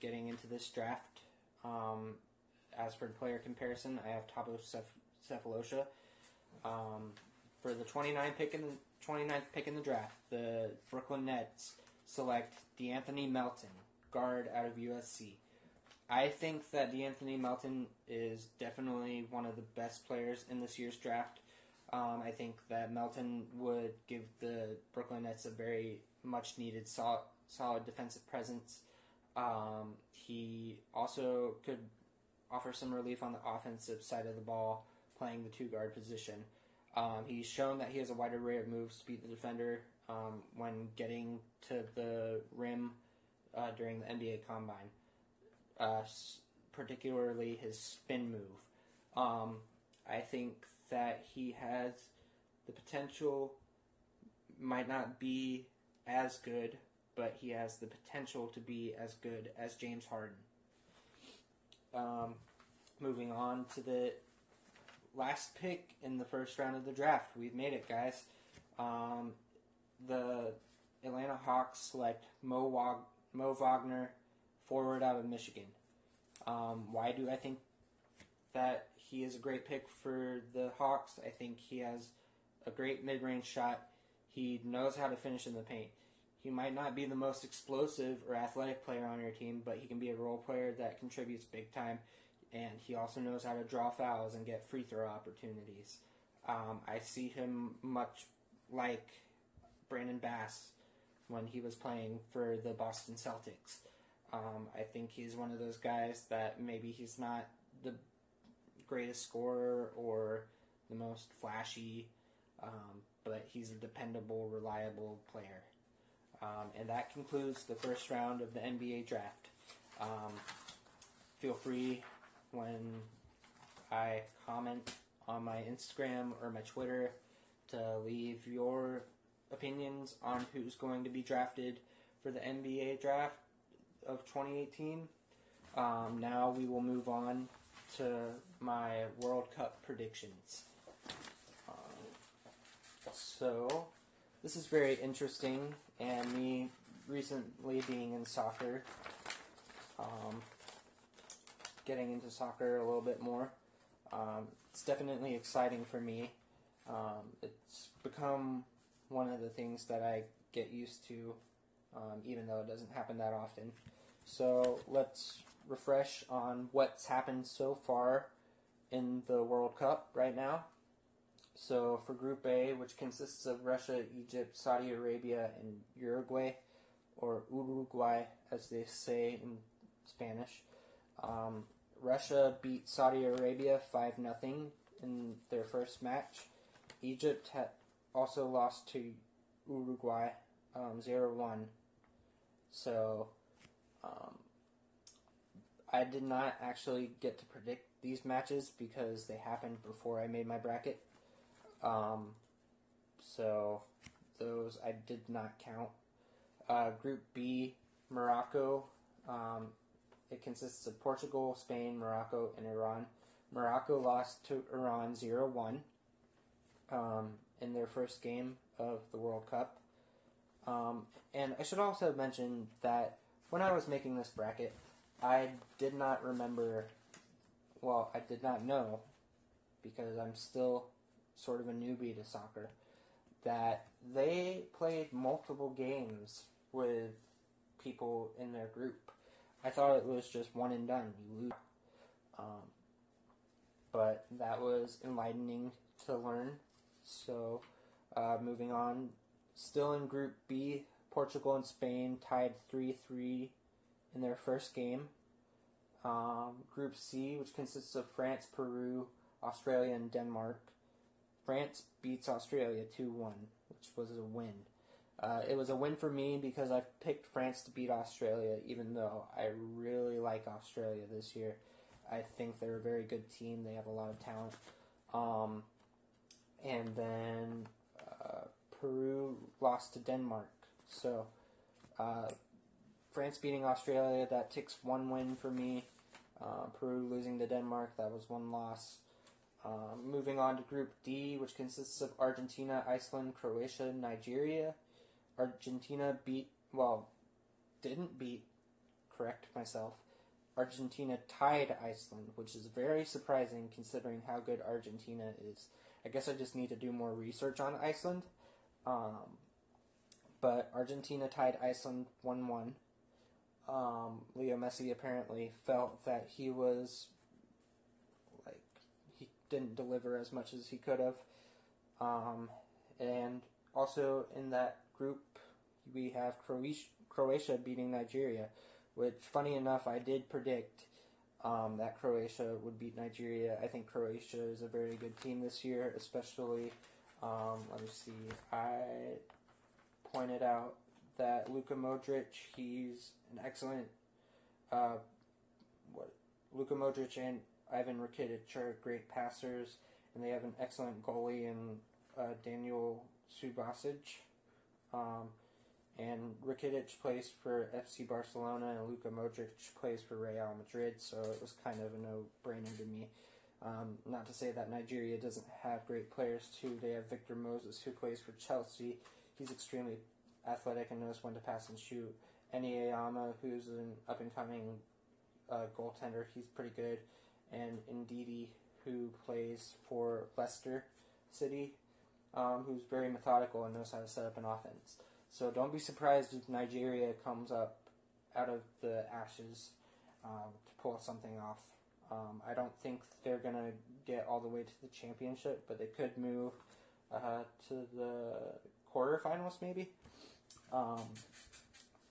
Speaker 1: getting into this draft. Um, as for player comparison, I have Thabo Sefolosha. Um, for the 29th pick in the 29th pick in the draft, the Brooklyn Nets select DeAnthony Melton, guard out of USC. I think that DeAnthony Melton is definitely one of the best players in this year's draft. Um, I think that Melton would give the Brooklyn Nets a very much needed solid, solid defensive presence. Um, he also could offer some relief on the offensive side of the ball, playing the two guard position. Um, he's shown that he has a wide array of moves to beat the defender um, when getting to the rim uh, during the NBA Combine, uh, particularly his spin move. Um, I think that he has the potential, might not be as good, but he has the potential to be as good as James Harden. Um, moving on to the last pick in the first round of the draft. We've made it, guys. Um, the Atlanta Hawks select Mo, Mo Wagner, forward out of Michigan. Um, why do I think that he is a great pick for the Hawks? I think he has a great mid range shot. He knows how to finish in the paint. He might not be the most explosive or athletic player on your team, but he can be a role player that contributes big time. And he also knows how to draw fouls and get free throw opportunities. Um, I see him much like Brandon Bass when he was playing for the Boston Celtics. Um, I think he's one of those guys that maybe he's not the greatest scorer or the most flashy, um, but he's a dependable, reliable player. Um, and that concludes the first round of the NBA draft. Um, feel free when I comment on my Instagram or my Twitter to leave your opinions on who's going to be drafted for the NBA draft of 2018. Um, now we will move on to my World Cup predictions. Um, so, this is very interesting and me recently being in soccer, um, getting into soccer a little bit more, um, it's definitely exciting for me. Um, it's become one of the things that I get used to, um, even though it doesn't happen that often. So let's refresh on what's happened so far in the World Cup right now. So for Group A, which consists of Russia, Egypt, Saudi Arabia, and Uruguay, or Uruguay as they say in Spanish, um, Russia beat Saudi Arabia 5 0 in their first match. Egypt had also lost to Uruguay um, 0 1. So um, I did not actually get to predict these matches because they happened before I made my bracket. Um, so those I did not count. Uh, group B, Morocco. Um, it consists of Portugal, Spain, Morocco, and Iran. Morocco lost to Iran 0 1 um, in their first game of the World Cup. Um, and I should also mention that when I was making this bracket, I did not remember, well, I did not know, because I'm still sort of a newbie to soccer, that they played multiple games with people in their group. I thought it was just one and done. You lose. Um, but that was enlightening to learn. So, uh, moving on, still in Group B, Portugal and Spain tied 3 3 in their first game. Um, group C, which consists of France, Peru, Australia, and Denmark. France beats Australia 2 1, which was a win. Uh, it was a win for me because I picked France to beat Australia, even though I really like Australia this year. I think they're a very good team. They have a lot of talent. Um, and then uh, Peru lost to Denmark. So uh, France beating Australia, that ticks one win for me. Uh, Peru losing to Denmark, that was one loss. Um, moving on to Group D, which consists of Argentina, Iceland, Croatia, Nigeria. Argentina beat, well, didn't beat, correct myself. Argentina tied Iceland, which is very surprising considering how good Argentina is. I guess I just need to do more research on Iceland. Um, but Argentina tied Iceland 1 1. Um, Leo Messi apparently felt that he was like he didn't deliver as much as he could have. Um, and also in that group, we have Croatia, Croatia beating Nigeria, which, funny enough, I did predict um, that Croatia would beat Nigeria. I think Croatia is a very good team this year, especially. Um, let me see. I pointed out that Luka Modric, he's an excellent. Uh, what Luka Modric and Ivan Rakitic are great passers, and they have an excellent goalie in uh, Daniel Subasic. Um, and Rakitic plays for FC Barcelona, and Luka Modric plays for Real Madrid, so it was kind of a no-brainer to me. Um, not to say that Nigeria doesn't have great players too. They have Victor Moses, who plays for Chelsea. He's extremely athletic and knows when to pass and shoot. Enyeama, who's an up-and-coming uh, goaltender, he's pretty good. And Ndidi, who plays for Leicester City, um, who's very methodical and knows how to set up an offense. So don't be surprised if Nigeria comes up out of the ashes um, to pull something off. Um, I don't think they're going to get all the way to the championship, but they could move uh, to the quarterfinals maybe. Um,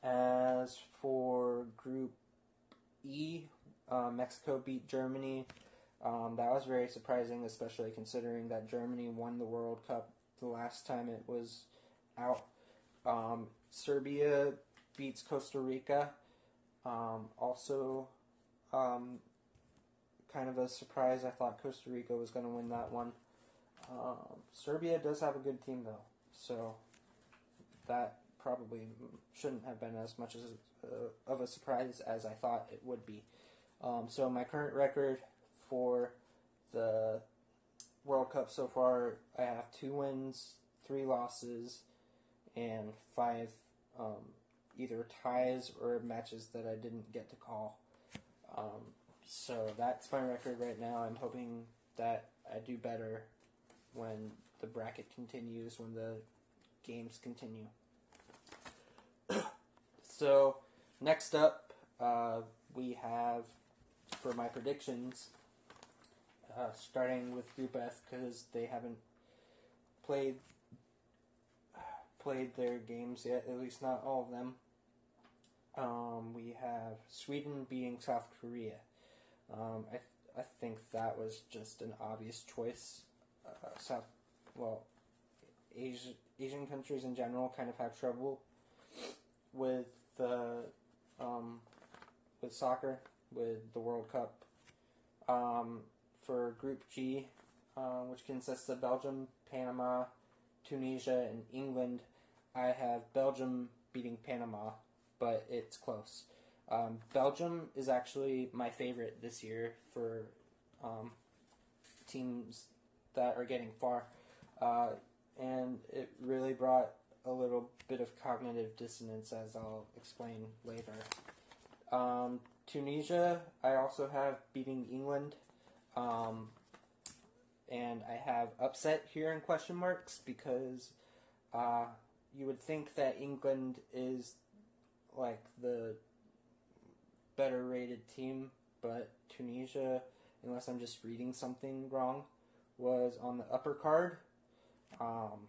Speaker 1: as for Group E, uh, Mexico beat Germany. Um, that was very surprising, especially considering that Germany won the World Cup the last time it was out. Um, Serbia beats Costa Rica. Um, also, um, kind of a surprise. I thought Costa Rica was going to win that one. Um, Serbia does have a good team, though, so that probably shouldn't have been as much as uh, of a surprise as I thought it would be. Um, so my current record for the World Cup so far, I have two wins, three losses, and five um, either ties or matches that I didn't get to call. Um, so that's my record right now. I'm hoping that I do better when the bracket continues, when the games continue. [COUGHS] so, next up, uh, we have for my predictions, uh, starting with Group F because they haven't played played their games yet, at least not all of them. Um, we have Sweden beating South Korea. Um, I, th- I think that was just an obvious choice. Uh, South, well, Asian Asian countries in general kind of have trouble with the um, with soccer, with the World Cup. Um, for Group G, uh, which consists of Belgium, Panama, Tunisia, and England, I have Belgium beating Panama, but it's close. Um, Belgium is actually my favorite this year for um, teams that are getting far, uh, and it really brought a little bit of cognitive dissonance, as I'll explain later. Um, Tunisia, I also have beating England, um, and I have upset here in question marks because uh, you would think that England is like the better rated team, but Tunisia, unless I'm just reading something wrong, was on the upper card. Um,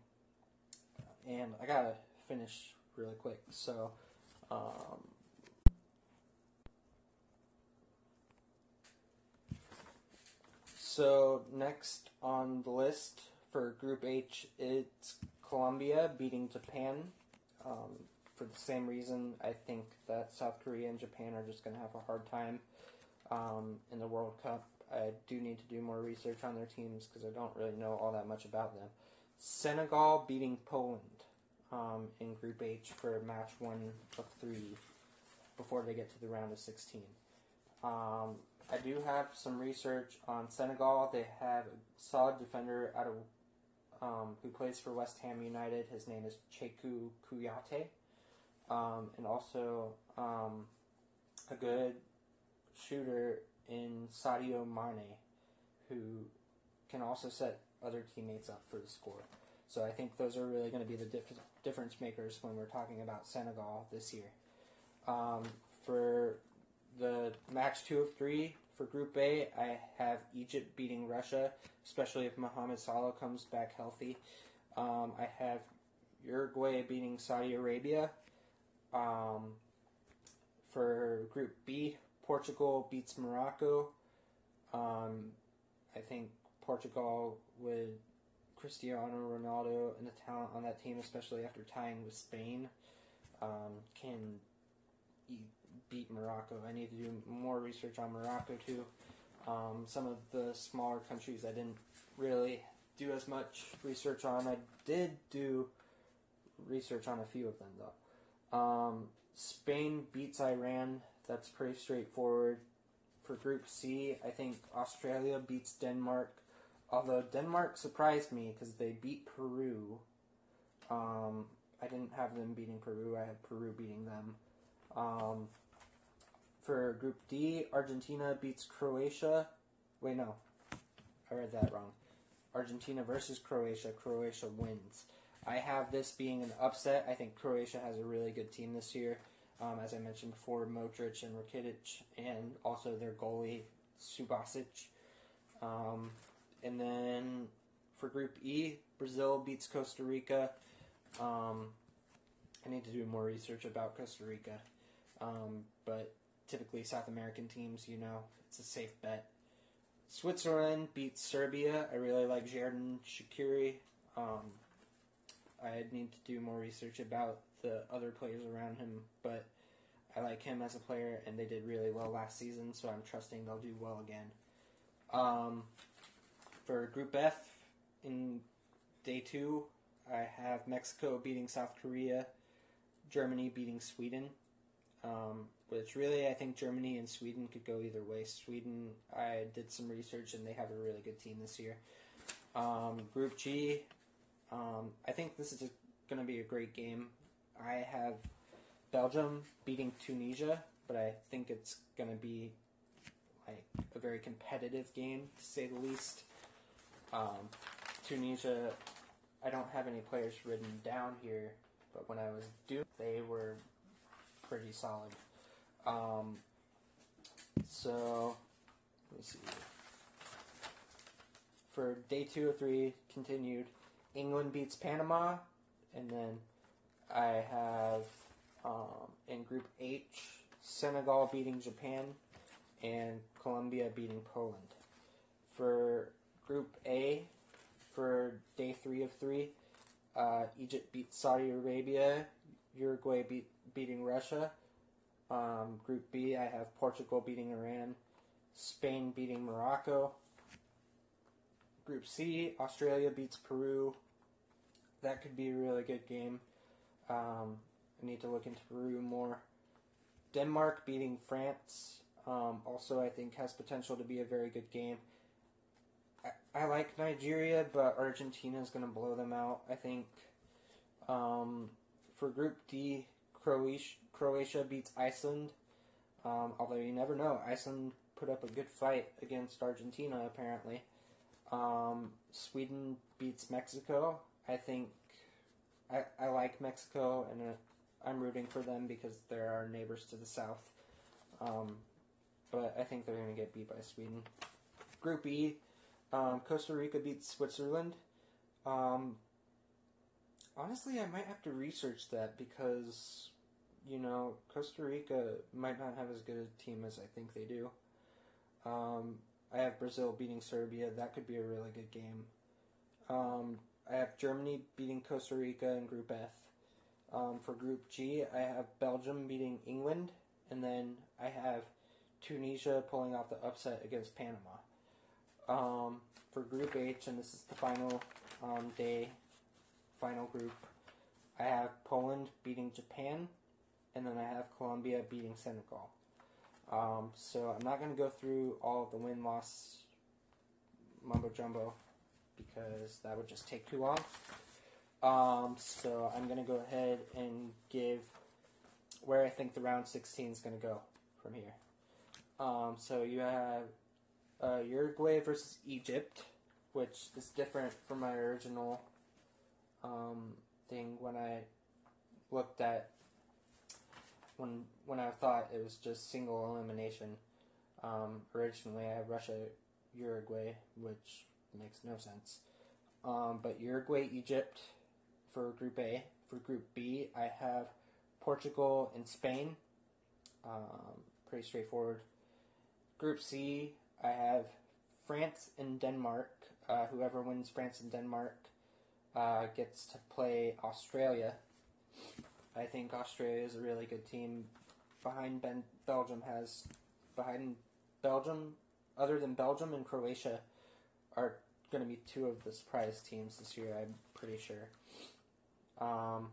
Speaker 1: and I gotta finish really quick. So, um, So next on the list for Group H, it's Colombia beating Japan. Um, for the same reason, I think that South Korea and Japan are just going to have a hard time um, in the World Cup. I do need to do more research on their teams because I don't really know all that much about them. Senegal beating Poland um, in Group H for match one of three before they get to the round of 16. Um, I do have some research on Senegal. They have a solid defender out of um, who plays for West Ham United. His name is Cheikhou Kouyaté, um, and also um, a good shooter in Sadio Mane, who can also set other teammates up for the score. So I think those are really going to be the dif- difference makers when we're talking about Senegal this year. Um, for the match two of three for Group A, I have Egypt beating Russia, especially if Mohamed Salah comes back healthy. Um, I have Uruguay beating Saudi Arabia. Um, for Group B, Portugal beats Morocco. Um, I think Portugal would Cristiano Ronaldo and the talent on that team, especially after tying with Spain, um, can beat Morocco. I need to do more research on Morocco too. Um, some of the smaller countries I didn't really do as much research on. I did do research on a few of them though. Um, Spain beats Iran. That's pretty straightforward. For Group C, I think Australia beats Denmark. Although Denmark surprised me because they beat Peru. Um, I didn't have them beating Peru. I had Peru beating them. Um, for Group D, Argentina beats Croatia. Wait, no. I read that wrong. Argentina versus Croatia. Croatia wins. I have this being an upset. I think Croatia has a really good team this year. Um, as I mentioned before, Modric and Rakitic, and also their goalie, Subasic. Um, and then for Group E, Brazil beats Costa Rica. Um, I need to do more research about Costa Rica. Um, but typically South American teams, you know, it's a safe bet. Switzerland beats Serbia. I really like Xherdan Shaqiri. Um, I need to do more research about the other players around him, but I like him as a player, and they did really well last season, so I'm trusting they'll do well again. Um, for Group F, in day two, I have Mexico beating South Korea, Germany beating Sweden. Um, which really, I think Germany and Sweden could go either way. Sweden, I did some research and they have a really good team this year. Um, group G, um, I think this is going to be a great game. I have Belgium beating Tunisia, but I think it's going to be like a very competitive game to say the least. Um, Tunisia, I don't have any players written down here, but when I was due, they were pretty solid. Um, so, let me see. For day two or three, continued. England beats Panama, and then I have um, in Group H Senegal beating Japan, and Colombia beating Poland. For Group A, for day three of three, uh, Egypt beats Saudi Arabia, Uruguay beat, beating Russia, um, group B, I have Portugal beating Iran, Spain beating Morocco. Group C, Australia beats Peru. That could be a really good game. Um, I need to look into Peru more. Denmark beating France. Um, also, I think has potential to be a very good game. I, I like Nigeria, but Argentina is going to blow them out. I think. Um, for Group D, Croatia, Croatia beats Iceland. Um, although you never know, Iceland put up a good fight against Argentina apparently. Um, Sweden beats Mexico. I think I, I like Mexico and uh, I'm rooting for them because they're our neighbors to the south. Um, but I think they're going to get beat by Sweden. Group E, um, Costa Rica beats Switzerland. Um, honestly, I might have to research that because you know, Costa Rica might not have as good a team as I think they do. Um, I have Brazil beating Serbia. That could be a really good game. Um, I have Germany beating Costa Rica in Group F. Um, for Group G, I have Belgium beating England, and then I have Tunisia pulling off the upset against Panama. Um, for Group H, and this is the final um, day, final group, I have Poland beating Japan, and then I have Colombia beating Senegal. Um, so I'm not going to go through all of the win loss mumbo jumbo because that would just take too long. Um, so I'm going to go ahead and give where I think the round 16 is going to go from here. Um, so you have uh, Uruguay versus Egypt, which is different from my original um, thing when I looked at when when I thought it was just single elimination. Um, originally, I had Russia, Uruguay, which makes no sense. Um, but Uruguay, Egypt for Group A. For Group B, I have Portugal and Spain. Um, pretty straightforward. Group C, I have France and Denmark. Uh, whoever wins France and Denmark uh, gets to play Australia. I think Australia is a really good team. Behind ben- Belgium has behind Belgium, other than Belgium and Croatia, are going to be two of the surprise teams this year. I'm pretty sure. Um,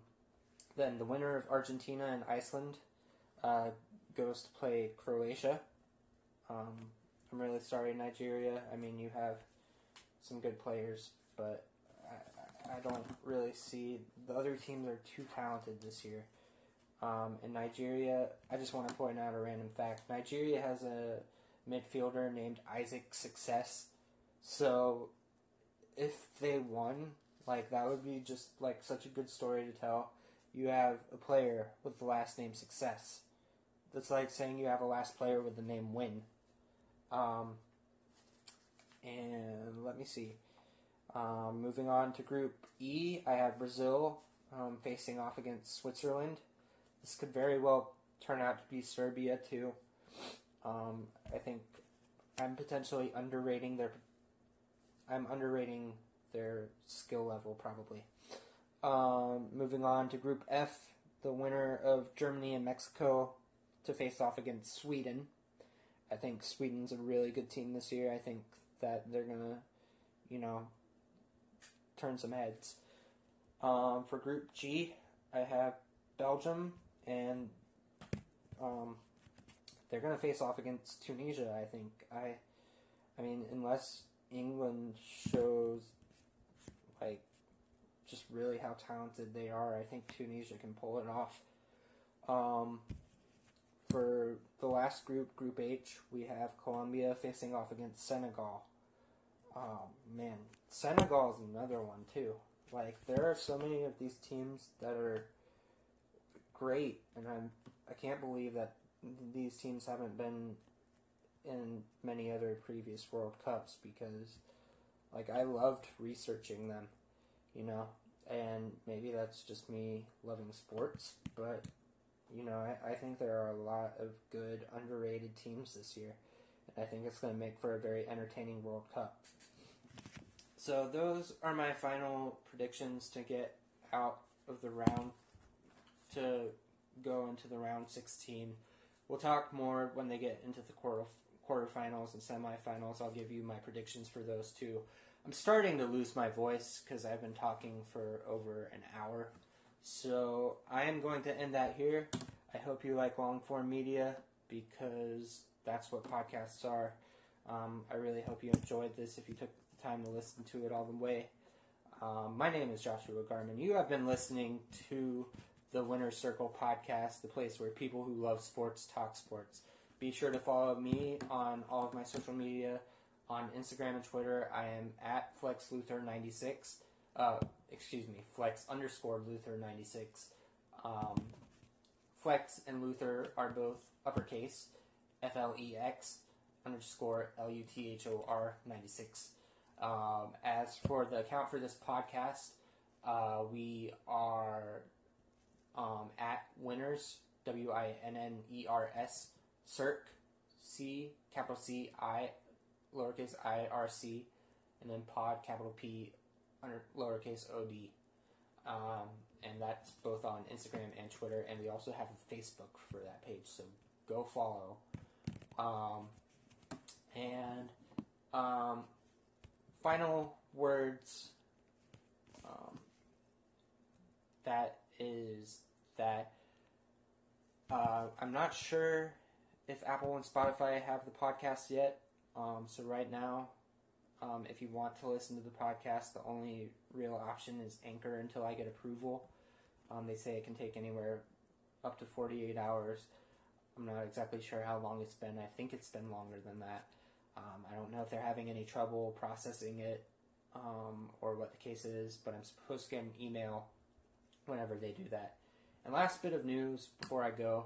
Speaker 1: then the winner of Argentina and Iceland uh, goes to play Croatia. Um, I'm really sorry, Nigeria. I mean, you have some good players, but I, don't really see the other teams are too talented this year. Um, in Nigeria, I just want to point out a random fact. Nigeria has a midfielder named Isaac Success. So, if they won, like that would be just like such a good story to tell. You have a player with the last name Success. That's like saying you have a last player with the name Win. Um, and let me see. Um, moving on to Group E, I have Brazil um, facing off against Switzerland. This could very well turn out to be Serbia too. Um, I think I'm potentially underrating their. I'm underrating their skill level probably. Um, moving on to Group F, the winner of Germany and Mexico to face off against Sweden. I think Sweden's a really good team this year. I think that they're gonna, you know, turn some heads. Um, for Group G, I have Belgium, and um, they're gonna face off against Tunisia. I think. I, I mean, unless England shows like just really how talented they are, I think Tunisia can pull it off. Um, for the last group, Group H, we have Colombia facing off against Senegal. Oh man, Senegal is another one too. Like there are so many of these teams that are great, and I'm I can't believe that these teams haven't been in many other previous World Cups because like I loved researching them, you know, and maybe that's just me loving sports, but you know, I, I think there are a lot of good underrated teams this year. And I think it's going to make for a very entertaining World Cup. So those are my final predictions to get out of the round to go into the round 16. We'll talk more when they get into the quarter quarterfinals and semifinals. I'll give you my predictions for those two. I'm starting to lose my voice because I've been talking for over an hour. So I am going to end that here. I hope you like long form media because that's what podcasts are. Um, I really hope you enjoyed this if you took time to listen to it all the way. Um, my name is Joshua Garman. You have been listening to the Winner's Circle podcast, the place where people who love sports talk sports. Be sure to follow me on all of my social media. On Instagram and Twitter, I am at FlexLuthor96. Uh, excuse me, Flex underscore Luthor96. Um, Flex and Luthor are both uppercase, F L E X underscore L U T H O R 96. Um, as for the account for this podcast, uh, we are um, at winners, W I N N E R S, Circ, C, capital C I lowercase i r c, and then pod capital P under lowercase o d. Um, and that's both on Instagram and Twitter, and we also have a Facebook for that page. So go follow. Um, and um, final words. Um, that is that uh, I'm not sure if Apple and Spotify have the podcast yet. Um, so right now, um, if you want to listen to the podcast, the only real option is Anchor until I get approval. Um, they say it can take anywhere up to 48 hours. I'm not exactly sure how long it's been. I think it's been longer than that. Um, I don't know if they're having any trouble processing it um, or what the case is, but I'm supposed to get an email whenever they do that. And last bit of news before I go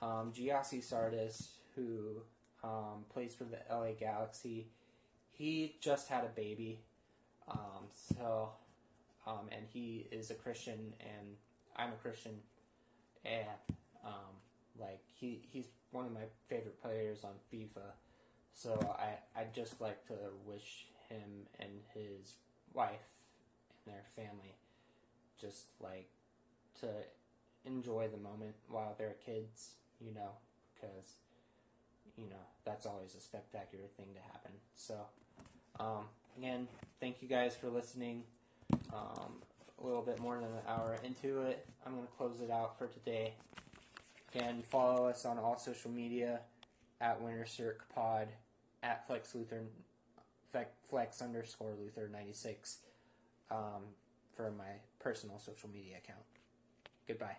Speaker 1: um, Gyasi Zardes, who um, plays for the LA Galaxy, he just had a baby. Um, so, um, and he is a Christian, and I'm a Christian, and um, like he he's one of my favorite players on FIFA. So I I'd just like to wish him and his wife and their family just like to enjoy the moment while they're kids, you know, because you know that's always a spectacular thing to happen. So um, again, thank you guys for listening. Um, a little bit more than an hour into it, I'm to close it out for today. Again, follow us on all social media at Winter Circ Pod, at Flex Luthor, Flex underscore Luthor 96 um, for my personal social media account. Goodbye.